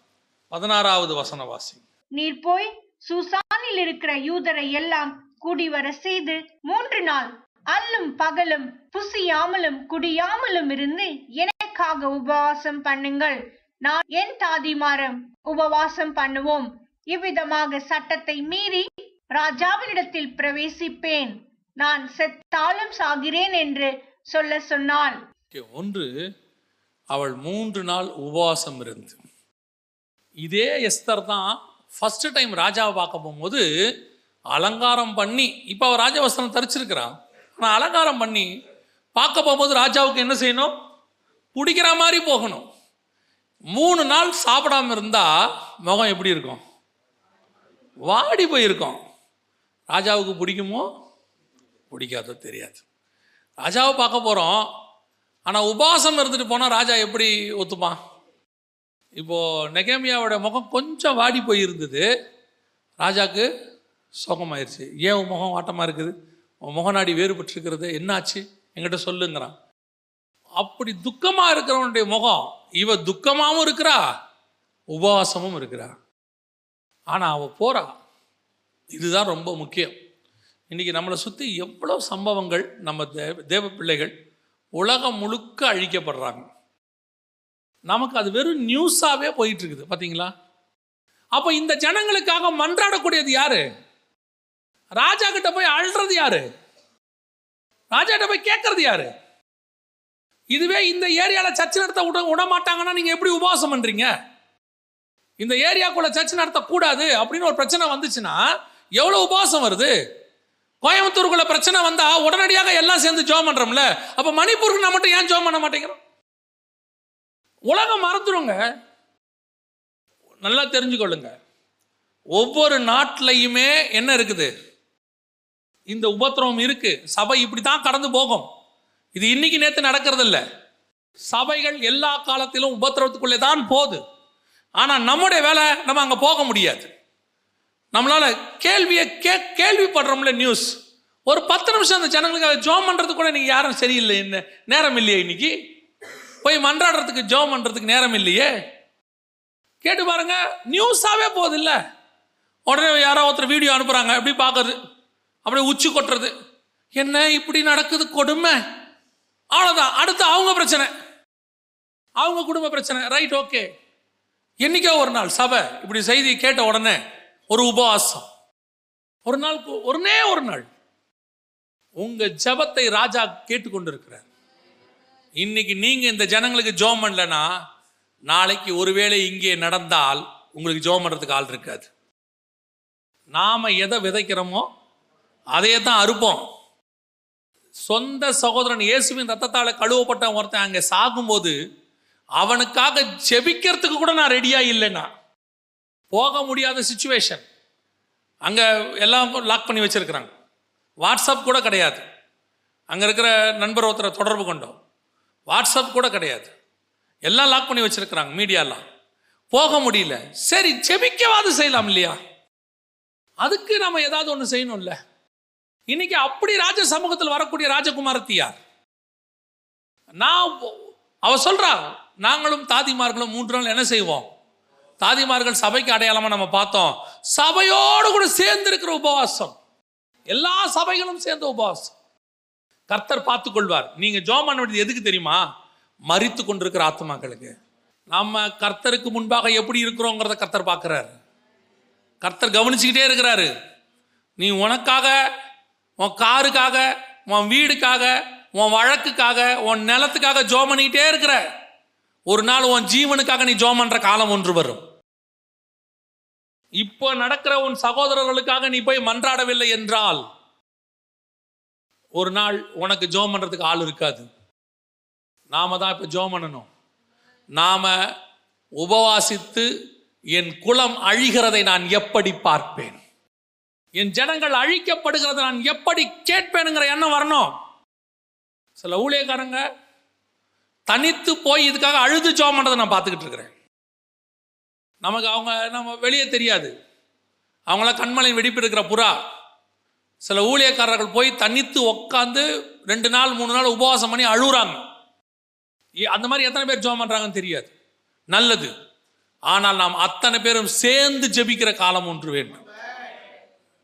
[SPEAKER 1] பதினாறாவது வசன வாசி
[SPEAKER 2] நீர் போய் சூசானில் இருக்கிற யூதரை எல்லாம் கூடி வர செய்து மூன்று நாள் அல்லும் பகலும் புசியாமலும் குடியாமலும் இருந்து எனக்காக உபவாசம் பண்ணுங்கள். நான் என் தாதிமாரம் உபவாசம் பண்ணுவோம். இவ்விதமாக சட்டத்தை மீறி ராஜாவினிடத்தில் பிரவேசிப்பேன். நான் செத்தாலும் சாகிறேன் என்று சொல்ல சொன்னாள்.
[SPEAKER 1] ஒன்று அவள் மூன்று நாள் உபவாசம் இருந்து. இதே எஸ்தர் தான் ஃபர்ஸ்ட் டைம் ராஜாவை பார்க்க போகும்போது அலங்காரம் பண்ணி இப்போ அவள் ராஜவஸ்திரம் தரிச்சிருக்கிறான் ஆனால் அலங்காரம் பண்ணி பார்க்க போகும்போது ராஜாவுக்கு என்ன செய்யணும்? பிடிக்கிற மாதிரி போகணும். மூணு நாள் சாப்பிடாம இருந்தா முகம் எப்படி இருக்கும்? வாடி போயிருக்கோம். ராஜாவுக்கு பிடிக்குமோ? பிடிக்காதோ தெரியாது. ராஜாவை பார்க்க போகிறோம் ஆனால் உபாசம் இருந்துட்டு போனால் ராஜா எப்படி ஒத்துப்பான் இப்போது நெகேமியாவோட முகம் கொஞ்சம் வாடி போயிருந்தது. ராஜாவுக்கு சுகமாயிருச்சு. ஏன் உன் முகம் வாட்டமாக இருக்குது? உன் முகநாடி வேறுபட்டிருக்கிறது. என்னாச்சு? என்கிட்ட சொல்லுங்கிறான். அப்படி துக்கமாக இருக்கிறவனுடைய முகம் இவ துக்கமாகவும் இருக்கிறா உபவாசமும் இருக்கிறா. ஆனால் அவள் போகிறா இதுதான் ரொம்ப முக்கியம். இன்னைக்கு நம்மளை சுற்றி எவ்வளோ சம்பவங்கள் நம்ம தேவ தேவ பிள்ளைகள் உலகம் முழுக்க அழிக்கப்படுறாங்க. நமக்கு அது வெறும் நியூஸாகவே போயிட்டுருக்குது பார்த்தீங்களா அப்போ இந்த ஜனங்களுக்காக மன்றாடக்கூடியது யாரு? ராஜா கிட்ட போய் அழுறது யாரு? ராஜா கிட்ட போய் கேட்கறது யாரு? இதுவே இந்த ஏரியாவில் சர்ச்சை நடத்த விட விட மாட்டாங்கன்னா நீங்கள் எப்படி உபவாசம் பண்ணுறீங்க இந்த ஏரியாக்குள்ள சர்ச் நடத்தக்கூடாது அப்படின்னு ஒரு பிரச்சனை வந்துச்சுன்னா எவ்வளோ உபவாசம் வருது? கோயம்புத்தூருக்குள்ள பிரச்சனை வந்தா உடனடியாக எல்லாம் சேர்ந்து ஜோம் பண்றோம்ல. அப்ப மணிப்பூருக்கு நான் மட்டும் ஏன் ஜோம் பண்ண மாட்டேங்கிறோம்? உலகம் மறந்துடுங்க நல்லா தெரிஞ்சுக்கொள்ளுங்க. ஒவ்வொரு நாட்டிலையுமே என்ன இருக்குது? இந்த உபத்திரவம் இருக்கு. சபை இப்படி தான் கடந்து போகும். இது இன்னைக்கு நேற்று நடக்கிறது இல்லை சபைகள் எல்லா காலத்திலும் உபத்திரவத்துக்குள்ளே தான் போகுது. ஆனால் நம்முடைய வேலை நம்ம அங்கே போக முடியாது. நம்மளால கேள்வியை கே கேள்விப்படுறோம்ல நியூஸ் ஒரு பத்து நிமிஷம் அந்த ஜனங்களுக்கு ஜோம் பண்ணுறது கூட இன்னைக்கு யாரும் சரியில்லை. என்ன நேரம் இல்லையே இன்னைக்கு. போய் மன்றாடுறதுக்கு ஜோம் பண்ணுறதுக்கு நேரம் இல்லையே. கேட்டு பாருங்க நியூஸாகவே போகுது இல்லை உடனே யாரோ ஒருத்தர் வீடியோ அனுப்புகிறாங்க அப்படி பார்க்குறது அப்படியே உச்சி கொட்டுறது. என்ன இப்படி நடக்குது கொடுமை? அவ்வளோதான் அடுத்து அவங்க பிரச்சனை. அவங்க குடும்ப பிரச்சனை. ரைட் ஓகே என்னைக்கோ ஒரு நாள் சபை இப்படி செய்தி கேட்ட உடனே ஒரு உபவாசம். ஒரு நாள் ஒருனே ஒரு நாள். உங்க ஜபத்தை ராஜா கேட்டுக்கொண்டிருக்கிறார். இன்னைக்கு நீங்க இந்த ஜனங்களுக்கு ஜோம் பண்ணலனா நாளைக்கு ஒருவேளை இங்கே நடந்தால் உங்களுக்கு ஜோம் பண்றதுக்கு ஆள் இருக்காது. நாம எதை விதைக்கிறோமோ அதையே தான் அறுப்போம். சொந்த சகோதரன் இயேசுவின் ரத்தத்தால் கழுவப்பட்ட ஒருத்தன் அங்கே சாகும்போது அவனுக்காக ஜெபிக்கிறதுக்கு கூட நான் ரெடியாக இல்லைன்னா போக முடியாத சுச்சுவேஷன் அங்கே எல்லாம் லாக் பண்ணி வச்சிருக்கிறாங்க. வாட்ஸ்அப் கூட கிடையாது. அங்கே இருக்கிற நண்பர் ஒருத்தரை தொடர்பு கொண்டோம். வாட்ஸ்அப் கூட கிடையாது. எல்லாம் லாக் பண்ணி வச்சிருக்கிறாங்க மீடியாலாம் போக முடியல. சரி ஜெபிக்கவாது செய்யலாம் இல்லையா? அதுக்கு நம்ம ஏதாவது ஒன்று செய்யணும்ல. இன்னைக்கு அப்படி ராஜ சமூகத்தில் வரக்கூடிய ராஜகுமாரத்தி யார் நான் அவ சொல்றா நாங்களும் தாதிமார்களும் மூன்று நாள் என்ன செய்வோம்? தாதிமார்கள் சபைக்கு அடையாளமாக நம்ம பார்த்தோம். சபையோடு கூட சேர்ந்து இருக்கிற உபவாசம். எல்லா சபைகளும் சேர்ந்த உபவாசம். கர்த்தர் பார்த்து கொள்வார். நீங்கள் ஜோம் பண்ண வேண்டியது எதுக்கு தெரியுமா? மறித்து கொண்டிருக்கிற ஆத்மாக்களுக்கு நம்ம கர்த்தருக்கு முன்பாக எப்படி இருக்கிறோங்கிறத கர்த்தர் பார்க்குறாரு. கர்த்தர் கவனிச்சுக்கிட்டே இருக்கிறாரு. நீ உனக்காக உன் காருக்காக உன் வீடுக்காக உன் வழக்குக்காக உன் நிலத்துக்காக ஜோம் பண்ணிக்கிட்டே இருக்கிற. ஒரு நாள் உன் ஜீவனுக்காக நீ ஜோம் பண்ற காலம் ஒன்று வரும். இப்போ நடக்கிற உன் சகோதரர்களுக்காக நீ போய் மன்றாடவில்லை என்றால் ஒரு நாள் உனக்கு ஜோம் பண்றதுக்கு ஆள் இருக்காது. நாம தான் இப்போ ஜோம் பண்ணணும். நாம உபவாசித்து என் குலம் அழிகிறதை நான் எப்படி பார்ப்பேன்? என் ஜனங்கள் அழிக்கப்படுகிறதை நான் எப்படி கேட்பேனுங்கிற எண்ணம் வரணும்? சில ஊழியக்காரங்க தனித்து போய் இதுக்காக அழுது ஜோம் பண்றதை நான் பார்த்துக்கிட்டு இருக்கிறேன். நமக்கு அவங்க நம்ம வெளியே தெரியாது. அவங்களாம் கண்மலையின் வெடிப்பு இருக்கிற புறா. சில ஊழியக்காரர்கள் போய் தனித்து உட்காந்து ரெண்டு நாள் மூணு நாள் உபவாசம் பண்ணி அழுகுறாங்க ஏ- அந்த மாதிரி எத்தனை பேர் ஜோம் பண்ணுறாங்கன்னு தெரியாது. நல்லது. ஆனால் நாம் அத்தனை பேரும் சேர்ந்து ஜெபிக்கிற காலம் ஒன்று வேண்டும்.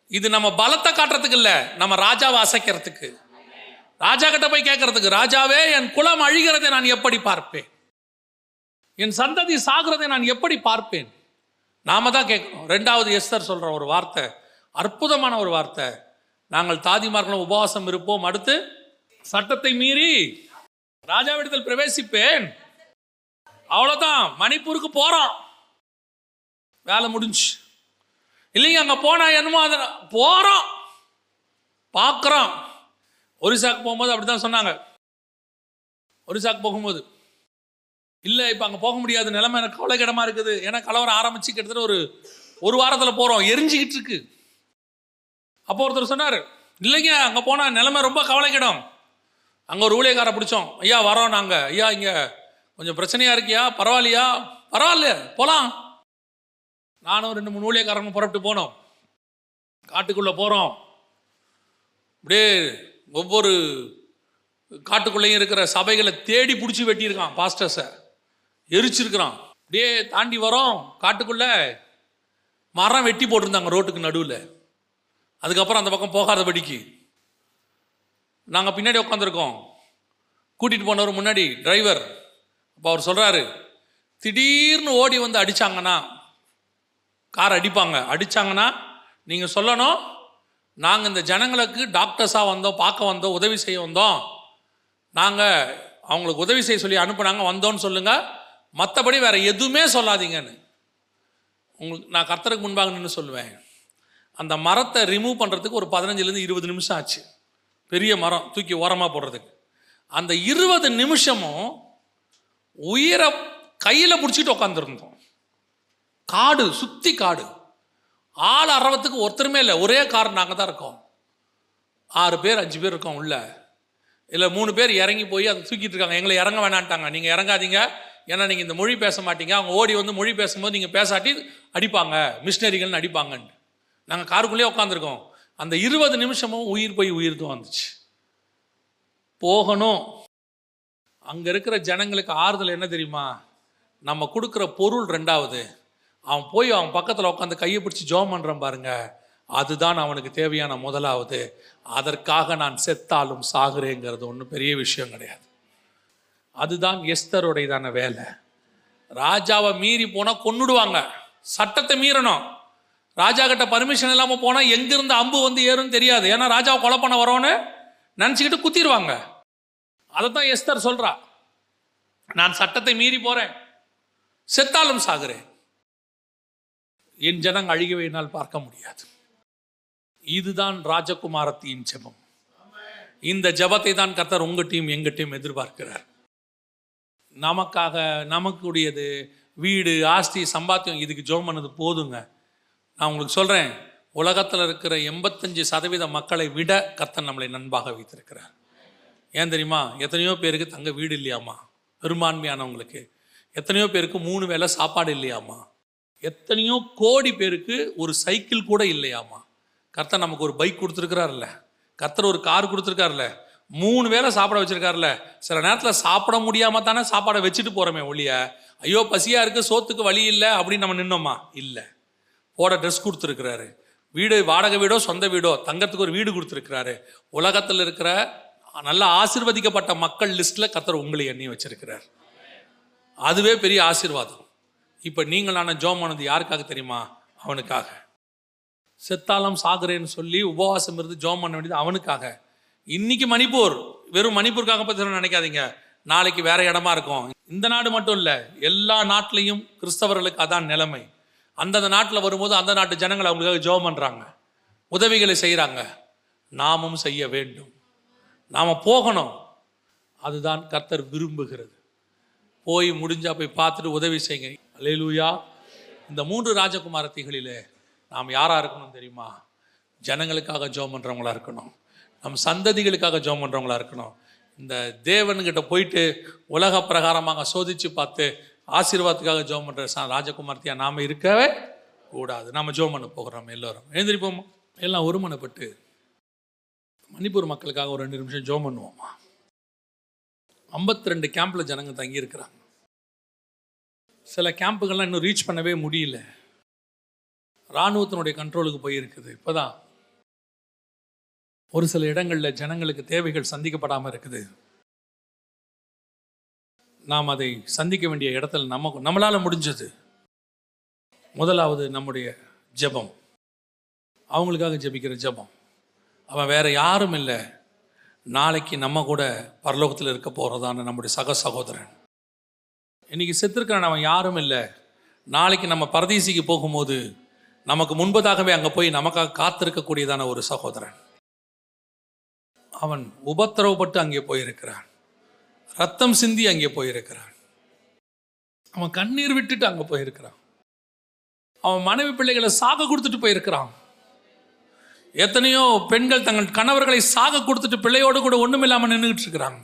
[SPEAKER 1] இது நம்ம பலத்தை காட்டுறதுக்கு இல்லை நம்ம ராஜாவை அசைக்கிறதுக்கு. ராஜா கிட்ட போய் கேட்கறதுக்கு ராஜாவே என் குலம் அழிகிறதை நான் எப்படி பார்ப்பேன்? என் சந்ததி சாகிறதை நான் எப்படி பார்ப்பேன்? நாம தான் கேட்கணும். ரெண்டாவது எஸ்தர் சொல்ற ஒரு வார்த்தை அற்புதமான ஒரு வார்த்தை. நாங்கள் தாதிமார்களும் உபவாசம் இருப்போம். அடுத்து சட்டத்தை மீறி ராஜாவிடத்தில் பிரவேசிப்பேன். அவ்வளோதான் மணிப்பூருக்கு போறோம். வேலை முடிஞ்சு. இல்லைங்க அங்கே போனா என்னமோ அதை போறோம். பார்க்குறோம் ஒரிசாக்கு போகும்போது அப்படிதான் சொன்னாங்க. ஒரிசாக்கு போகும்போது இல்லை இப்போ அங்கே போக முடியாது. நிலைமை எனக்கு கவலைக்கிடமா இருக்குது. ஏன்னா கலவரம் ஆரம்பிச்சு கிட்டத்தட்ட ஒரு ஒரு வாரத்தில் போகிறோம் எரிஞ்சிக்கிட்டு இருக்கு. அப்போ ஒருத்தர் சொன்னார் இல்லைங்க அங்கே போனால் நிலைமை ரொம்ப கவலைக்கிடம். அங்கே ஒரு ஊழியக்காரை பிடிச்சோம். ஐயா வரோம் நாங்கள் ஐயா இங்கே கொஞ்சம் பிரச்சனையாக இருக்கியா? பரவாயில்லையா? பரவாயில்ல போகலாம் நானும் ரெண்டு மூணு ஊழியக்காரங்க புறப்பட்டு போனோம். காட்டுக்குள்ளே போகிறோம் அப்படியே ஒவ்வொரு காட்டுக்குள்ளேயும் இருக்கிற சபைகளை தேடி பிடிச்சி வெட்டியிருக்கான் பாஸ்டர்ஸை எரிச்சிருக்கிறான். அப்படியே தாண்டி வரோம். காட்டுக்குள்ள மரம் வெட்டி போட்டிருந்தாங்க ரோட்டுக்கு நடுவில். அதுக்கப்புறம் அந்த பக்கம் போகாதபடிக்கு. நாங்கள் பின்னாடி உட்காந்துருக்கோம் கூட்டிகிட்டு போனவர் முன்னாடி டிரைவர். அப்போ அவர் சொல்கிறாரு திடீர்னு ஓடி வந்து அடித்தாங்கன்னா கார் அடிப்பாங்க. அடிச்சாங்கன்னா நீங்கள் சொல்லணும் நாங்கள் இந்த ஜனங்களுக்கு டாக்டர்ஸாக வந்தோம் பார்க்க வந்தோம் உதவி செய்ய வந்தோம். நாங்கள் அவங்களுக்கு உதவி செய்ய சொல்லி அனுப்புனாங்க வந்தோன்னு சொல்லுங்கள் மற்றபடி வேறு எதுவுமே சொல்லாதீங்கன்னு. உங்களுக்கு நான் கர்த்தருக்கு முன்பாக நின்று சொல்லுவேன். அந்த மரத்தை ரிமூவ் பண்ணுறதுக்கு ஒரு பதினஞ்சுலேருந்து இருபது நிமிஷம் ஆச்சு. பெரிய மரம் தூக்கி ஓரமாக போடுறதுக்கு. அந்த இருபது நிமிஷமும் உயிரை கையில் பிடிச்சிட்டு உட்காந்துருந்தோம் காடு சுற்றி காடு. ஆள் அறவத்துக்கு ஒருத்தருமே இல்லை. ஒரே கார் நாங்கள் தான் இருக்கோம். ஆறு பேர் அஞ்சு பேர் இருக்கோம் உள்ள. இல்லை மூணு பேர் இறங்கி போய் அதை தூக்கிட்டு இருக்காங்க. எங்களை இறங்க வேணான்ட்டாங்க. நீங்கள் இறங்காதீங்க. ஏன்னா நீங்கள் இந்த மொழி பேச மாட்டீங்க. அவங்க ஓடி வந்து மொழி பேசும்போது நீங்கள் பேசாட்டி அடிப்பாங்க. மிஷினரிகள்னு அடிப்பாங்கன்னு நாங்கள் காருக்குள்ளேயே உட்காந்துருக்கோம் அந்த இருபது நிமிஷமும் உயிர் போய் உயிர் தான் வந்துச்சு போகணும். அங்கே இருக்கிற ஜனங்களுக்கு ஆறுதல் என்ன தெரியுமா? நம்ம கொடுக்குற பொருள் ரெண்டாவது. அவன் போய் அவன் பக்கத்தில் உட்காந்து கையை பிடிச்சி ஜோம் பண்ணுறான் பாருங்க. அதுதான் அவனுக்கு தேவையான முதலாவது. அதற்காக நான் செத்தாலும் சாகுறேங்கிறது ஒன்றும் பெரிய விஷயம் கிடையாது. அதுதான் எஸ்தருடையதான வேலை. ராஜாவை மீறி போனால் கொன்னுடுவாங்க. சட்டத்தை மீறணும். ராஜா கிட்ட பர்மிஷன் இல்லாமல் போனால் எங்கிருந்து அம்பு வந்து ஏறும்னு தெரியாது. ஏன்னா ராஜாவை கொலை பண்ண வரோன்னு நினச்சிக்கிட்டு குத்திடுவாங்க. அதை தான் எஸ்தர் சொல்கிறா நான் சட்டத்தை மீறி போகிறேன் செத்தாலும் சாகுறேன். என் ஜனங்க அழிகவே என்னால் பார்க்க முடியாது. இதுதான் ராஜகுமாரத்தின் ஜெபம். இந்த ஜெபத்தை தான் கர்த்தர் உங்கள்கிட்டையும் எங்கிட்டையும் எதிர்பார்க்கிறார். நமக்காக நமக்குடையது வீடு ஆஸ்தி சம்பாத்தியம் இதுக்கு ஜோம் பண்ணது போதுங்க. நான் உங்களுக்கு சொல்கிறேன் உலகத்தில் இருக்கிற எண்பத்தஞ்சு சதவீத மக்களை விட கர்த்தர் நம்மளை நண்பாக வைத்திருக்கிறார். ஏன் தெரியுமா? எத்தனையோ பேருக்கு தங்க வீடு இல்லையாமா? பெரும்பான்மையானவங்களுக்கு. எத்தனையோ பேருக்கு மூணு வேளை சாப்பாடு இல்லையாமா? எத்தனையோ கோடி பேருக்கு ஒரு சைக்கிள் கூட இல்லையாமா? கர்த்தர் நமக்கு ஒரு பைக் கொடுத்துருக்கிறாருல்ல கர்த்தர் ஒரு கார் கொடுத்துருக்காருல்ல மூணு வேளை சாப்பிட வச்சிருக்காருல்ல சில நேரத்தில் சாப்பிட முடியாம தானே சாப்பாடை வச்சுட்டு போகிறோமே ஒழிய ஐயோ பசியாக இருக்கு சோத்துக்கு வழி இல்லை அப்படின்னு நம்ம நின்னோமா? இல்லை. போட ட்ரெஸ் கொடுத்துருக்குறாரு. வீடு வாடகை வீடோ சொந்த வீடோ தங்கறதுக்கு ஒரு வீடு கொடுத்துருக்கிறாரு. உலகத்தில் இருக்கிற நல்லா ஆசிர்வதிக்கப்பட்ட மக்கள் லிஸ்ட்டில் கர்த்தர் உங்களை எண்ணி வச்சிருக்கிறார். அதுவே பெரிய ஆசீர்வாதம். இப்போ நீங்களான ஜோமானது யாருக்காக தெரியுமா? அவனுக்காக. செத்தாலும் சாகுறேன்னு சொல்லி உபவாசம் இருந்து ஜோம் பண்ண வேண்டியது அவனுக்காக. இன்னைக்கு மணிப்பூர் வெறும் மணிப்பூருக்காக பற்றி நினைக்காதீங்க. நாளைக்கு வேற இடமா இருக்கும். இந்த நாடு மட்டும் இல்லை எல்லா நாட்டிலையும் கிறிஸ்தவர்களுக்கு அதான் நிலைமை. அந்தந்த நாட்டில் வரும்போது அந்த நாட்டு ஜனங்கள் அவங்களுக்காக ஜோம் பண்ணுறாங்க உதவிகளை செய்கிறாங்க நாமும் செய்ய வேண்டும். நாம் போகணும். அதுதான் கர்த்தர் விரும்புகிறது. போய் முடிஞ்சால் போய் பார்த்துட்டு உதவி செய்யுங்க அலேலூயா இந்த மூன்று ராஜகுமாரத்திகளிலே நாம் யாராக இருக்கணும் தெரியுமா? ஜனங்களுக்காக ஜோம் பண்ணுறவங்களா இருக்கணும். நம் சந்ததிகளுக்காக ஜோம் பண்ணுறவங்களா இருக்கணும். இந்த தேவன்கிட்ட போயிட்டு உலக பிரகாரமாக சோதிச்சு பார்த்து ஆசீர்வாதத்துக்காக ஜோம் பண்ணுற ச- நாம் இருக்கவே கூடாது. நாம ஜோம் பண்ண போகிறோம் எல்லோரும். எழுந்திருப்போம். எல்லாம் ஒருமனப்பட்டு மணிப்பூர் மக்களுக்காக ஒரு ரெண்டு நிமிஷம் ஜோம் பண்ணுவோமா? ஐம்பத்தி ரெண்டு கேம்பில் ஜனங்க தங்கியிருக்கிறாங்க. சில கேம்புகள்லாம் இன்னும் ரீச் பண்ணவே முடியல. இராணுவத்தினுடைய கண்ட்ரோலுக்கு போயிருக்குது. இப்போதான் ஒரு சில இடங்களில் ஜனங்களுக்கு தேவைகள் சந்திக்கப்படாமல் இருக்குது. நாம் அதை சந்திக்க வேண்டிய இடத்துல நம்ம நம்மளால் முடிஞ்சது. முதலாவது நம்முடைய ஜெபம். அவங்களுக்காக ஜெபிக்கிற ஜெபம். அவன் வேற யாரும் இல்லை. நாளைக்கு நம்ம கூட பரலோகத்தில் இருக்க போகிறதான நம்முடைய சக சகோதரன். இன்னைக்கு செத்துருக்கான அவன் யாரும் இல்லை. நாளைக்கு நம்ம பரதீசிக்கு போகும்போது நமக்கு முன்பதாகவே அங்கே போய் நமக்காக காத்திருக்கக்கூடியதான ஒரு சகோதரன். அவன் உபத்திரவப்பட்டு அங்கே போயிருக்கிறான். ரத்தம் சிந்தி அங்கே போயிருக்கிறான். அவன் கண்ணீர் விட்டுட்டு அங்கே போயிருக்கிறான். அவன் மனைவி பிள்ளைகளை சாக கொடுத்துட்டு போயிருக்கிறான். எத்தனையோ பெண்கள் தங்கள் கணவர்களை சாக கொடுத்துட்டு பிள்ளையோடு கூட ஒன்றும் இல்லாமல் நின்றுக்கிட்டு இருக்கிறாங்க.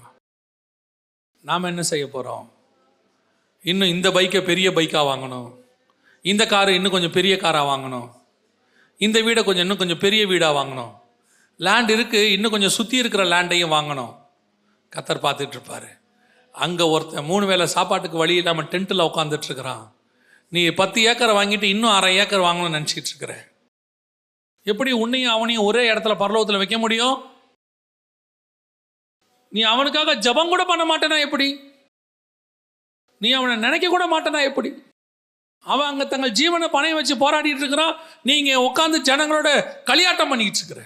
[SPEAKER 1] நாம் என்ன செய்ய போகிறோம் இன்னும் இந்த பைக்கை பெரிய பைக்காக வாங்கணும். இந்த காரு இன்னும் கொஞ்சம் பெரிய காராக வாங்கணும். இந்த வீடை கொஞ்சம் இன்னும் கொஞ்சம் பெரிய வீடாக வாங்கணும். லேண்ட் இருக்குது இன்னும் கொஞ்சம் சுற்றி இருக்கிற லேண்டையும் வாங்கணும். கத்தர் பார்த்துட்ருப்பார் அங்கே ஒருத்தன் மூணு வேளை சாப்பாட்டுக்கு வழி இல்லாமல் டென்ட்டில் உட்காந்துட்ருக்குறான் நீ பத்து ஏக்கரை வாங்கிட்டு இன்னும் அரை ஏக்கர் வாங்கணும்னு நினச்சிட்டு இருக்கிற. எப்படி உன்னையும் அவனையும் ஒரே இடத்துல பரலோகத்தில் வைக்க முடியும்? நீ அவனுக்காக ஜெபம் கூட பண்ண மாட்டேனா எப்படி? நீ அவனை நினைக்க கூட மாட்டேனா எப்படி? அவன் அங்கே தங்கள் ஜீவனை பணையை வச்சு போராடிட்டு இருக்கிறான். நீங்க உட்காந்து ஜனங்களோட களியாட்டம் பண்ணிக்கிட்டு இருக்கிற.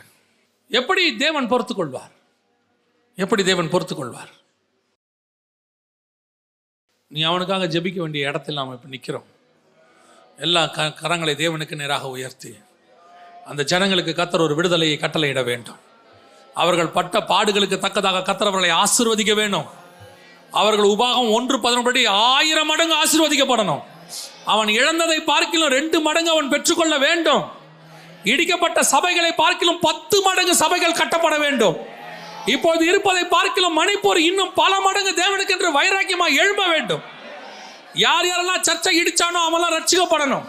[SPEAKER 1] எப்படி தேவன் பொறுத்து கொள்வார் எப்படி தேவன் பொறுத்து கொள்வார் நீ அவனுக்காக ஜெபிக்க வேண்டிய இடத்தில் நாம் இப்போ நிற்கிறோம் எல்லா க கரங்களை தேவனுக்கு நேராக உயர்த்தி அந்த ஜனங்களுக்கு கத்தர் ஒரு விடுதலையை கட்டளையிட வேண்டும். அவர்கள் பட்ட பாடுகளுக்கு தக்கதாக கத்தர் அவர்களை ஆசீர்வதிக்க வேண்டும் அவர்கள் உபாகம் ஒன்று பதினொன்படி ஆயிரம் மடங்கு ஆசீர்வதிக்கப்படணும். அவன் இழந்ததை பார்க்கிலும் ரெண்டு மடங்கு அவன் பெற்றுக்கொள்ள வேண்டும். இடிக்கப்பட்ட சபைகளை பார்க்கிலும் பத்து மடங்கு சபைகள் கட்டப்பட வேண்டும். இப்போது இருப்பதை பார்க்கிலும் மணிப்பூர் இன்னும் பல மடங்கு தேவனுக்கு என்று வைராக்கியமாக எழும்ப வேண்டும். யார் யாரெல்லாம் சர்ச்சை இடிச்சானோ அவெல்லாம் ரட்சிக்கப்படணும்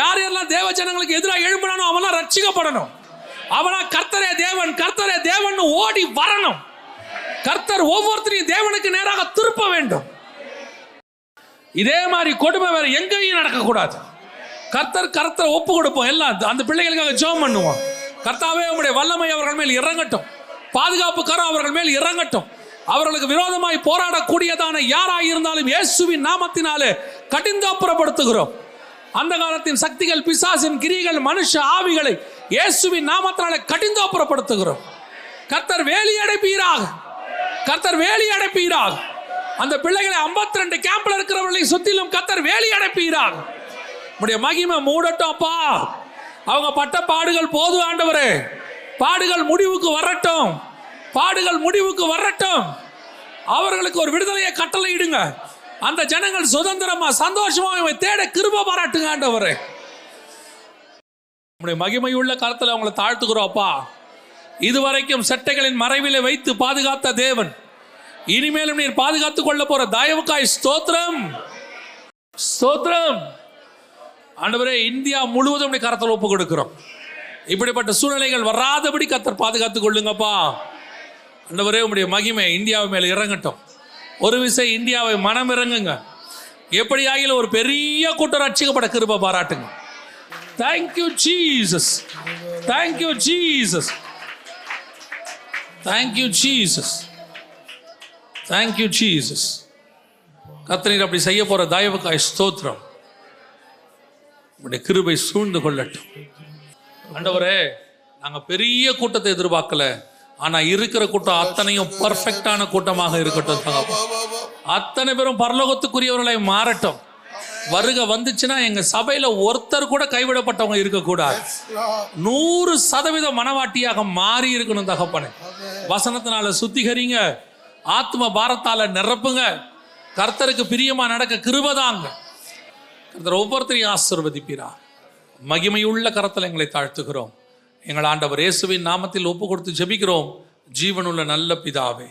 [SPEAKER 1] யார் யாரெல்லாம் தேவ ஜனங்களுக்கு எதிராக எழும்பினானோ அவெல்லாம் ரட்சிக்கப்படணும் அவனா கர்த்தரே தேவன் கர்த்தரே தேவன் ஓடி வரணும். கர்த்தர் ஒவ்வொருத்தரையும் தேவனுக்கு நேராக திருப்ப வேண்டும். இதே மாதிரி கொடுமை வேற எங்கேயும் நடக்கக்கூடாது. கர்த்தர் கர்த்தரை ஒப்பு கொடுப்போம். எல்லாம் அந்த பிள்ளைகளுக்காக ஜோம் பண்ணுவோம். கர்த்தாவே உங்களுடைய வல்லமை அவர்கள் மேல் இறங்கட்டும். பாதுகாப்பு கரம் அவர்கள் மேல் இறங்கட்டும். அவர்களுக்கு விரோதமாய் போராடக்கூடியதான யாராக இருந்தாலும் இயேசுவின் நாமத்தினாலே கடிந்தாப்புறப்படுத்துகிறோம். அந்த காலத்தின் சக்திகள் பிசாசின் கிரிகள் மனுஷ ஆவிகளை இயேசுவின் நாமத்தினாலே கடிந்தாப்புறப்படுத்துகிறோம். கர்த்தர் வேலியடைப்பீராக. கர்த்தர் வேலி அடைப்பீராக. அந்த பிள்ளைகளை 52 ரெண்டு கேம்ப்ல இருக்கிறவர்களை சுத்திலும் கர்த்தர் வேலி அடைப்பீராக. உடைய மகிமை மூடட்டும் அப்பா அவங்க பட்ட பாடுகள் போது ஆண்டவரே. பாடுகள் முடிவுக்கு வரட்டும். பாடுகள் முடிவுக்கு வரட்டும். அவர்களுக்கு ஒரு விடுதலையை கட்டளையிடுங்க அந்த ஜனங்கள் சுதந்திரமா சந்தோஷமா இவன் தேட கிருப பாராட்டுங்க ஆண்டவரே. நம்முடைய மகிமையுள்ள கருத்தில் அவங்களை தாழ்த்துக்கிறோம் அப்பா. இதுவரைக்கும் செட்டைகளின் மறைவிலே வைத்து பாதுகாத்த தேவன். இனிமேலும் நீர் பாதுகாத்துக் கொள்ள போற தயவுக்காய் ஸ்தோத்திரம். ஸ்தோத்திரம். ஆண்டவரே இந்தியா முழுவதும் கரத்தில் ஒப்பு கொடுக்கிறோம். இப்படிப்பட்ட சூழ்நிலைகள் வராதபடி கத்தர் பாதுகாத்துக் கொள்ளுங்கப்பா. ஆண்டவரே உங்களுடைய மகிமை இந்தியாவை மேலே இறங்கட்டும். ஒரு விசை இந்தியாவை மனம் இறங்குங்க. எப்படி ஆகியில ஒரு பெரிய கூட்டம் ரட்சிக்கப்பட கிருப பாராட்டுங்க. Thank you Jesus thank you Jesus thank you Jesus thank you Jesus கத்தனீர் அப்படி செய்ய போற தயவுக்காய் ஸ்தோத்திரம். உடைய கிருபை சூழ்ந்து கொள்ளட்டும். ஆண்டவரே நாங்கள் பெரிய கூட்டத்தை எதிர்பார்க்கல. ஆனால் இருக்கிற கூட்டம் அத்தனையும் பர்ஃபெக்டான கூட்டமாக இருக்கட்டும் அத்தனை பேரும் பரலோகத்துக்குரியவர்களை மாறட்டும். வருக வந்துச்சுன்னா எங்க சபையில ஒருத்தர் கூட கைவிடப்பட்டவங்க இருக்கக்கூடாது. நூறு சதவீத மனவாட்டியாக மாறி இருக்கணும் தகப்பனே. வசனத்தினால சுத்திகரிங்க. ஆத்ம பாரத்தால நிரப்புங்க. கர்த்தருக்கு பிரியமா நடக்க கிருபதாங்க கர்த்தர் ஒவ்வொருத்தரையும் ஆசிர்வதிப்பீரா. மகிமையுள்ள கரத்தில் எங்களை தாழ்த்துகிறோம். எங்கள் ஆண்டவர் இயேசுவின் நாமத்தில் ஒப்பு கொடுத்து ஜெபிக்கிறோம். ஜீவனுள்ள நல்ல பிதாவே.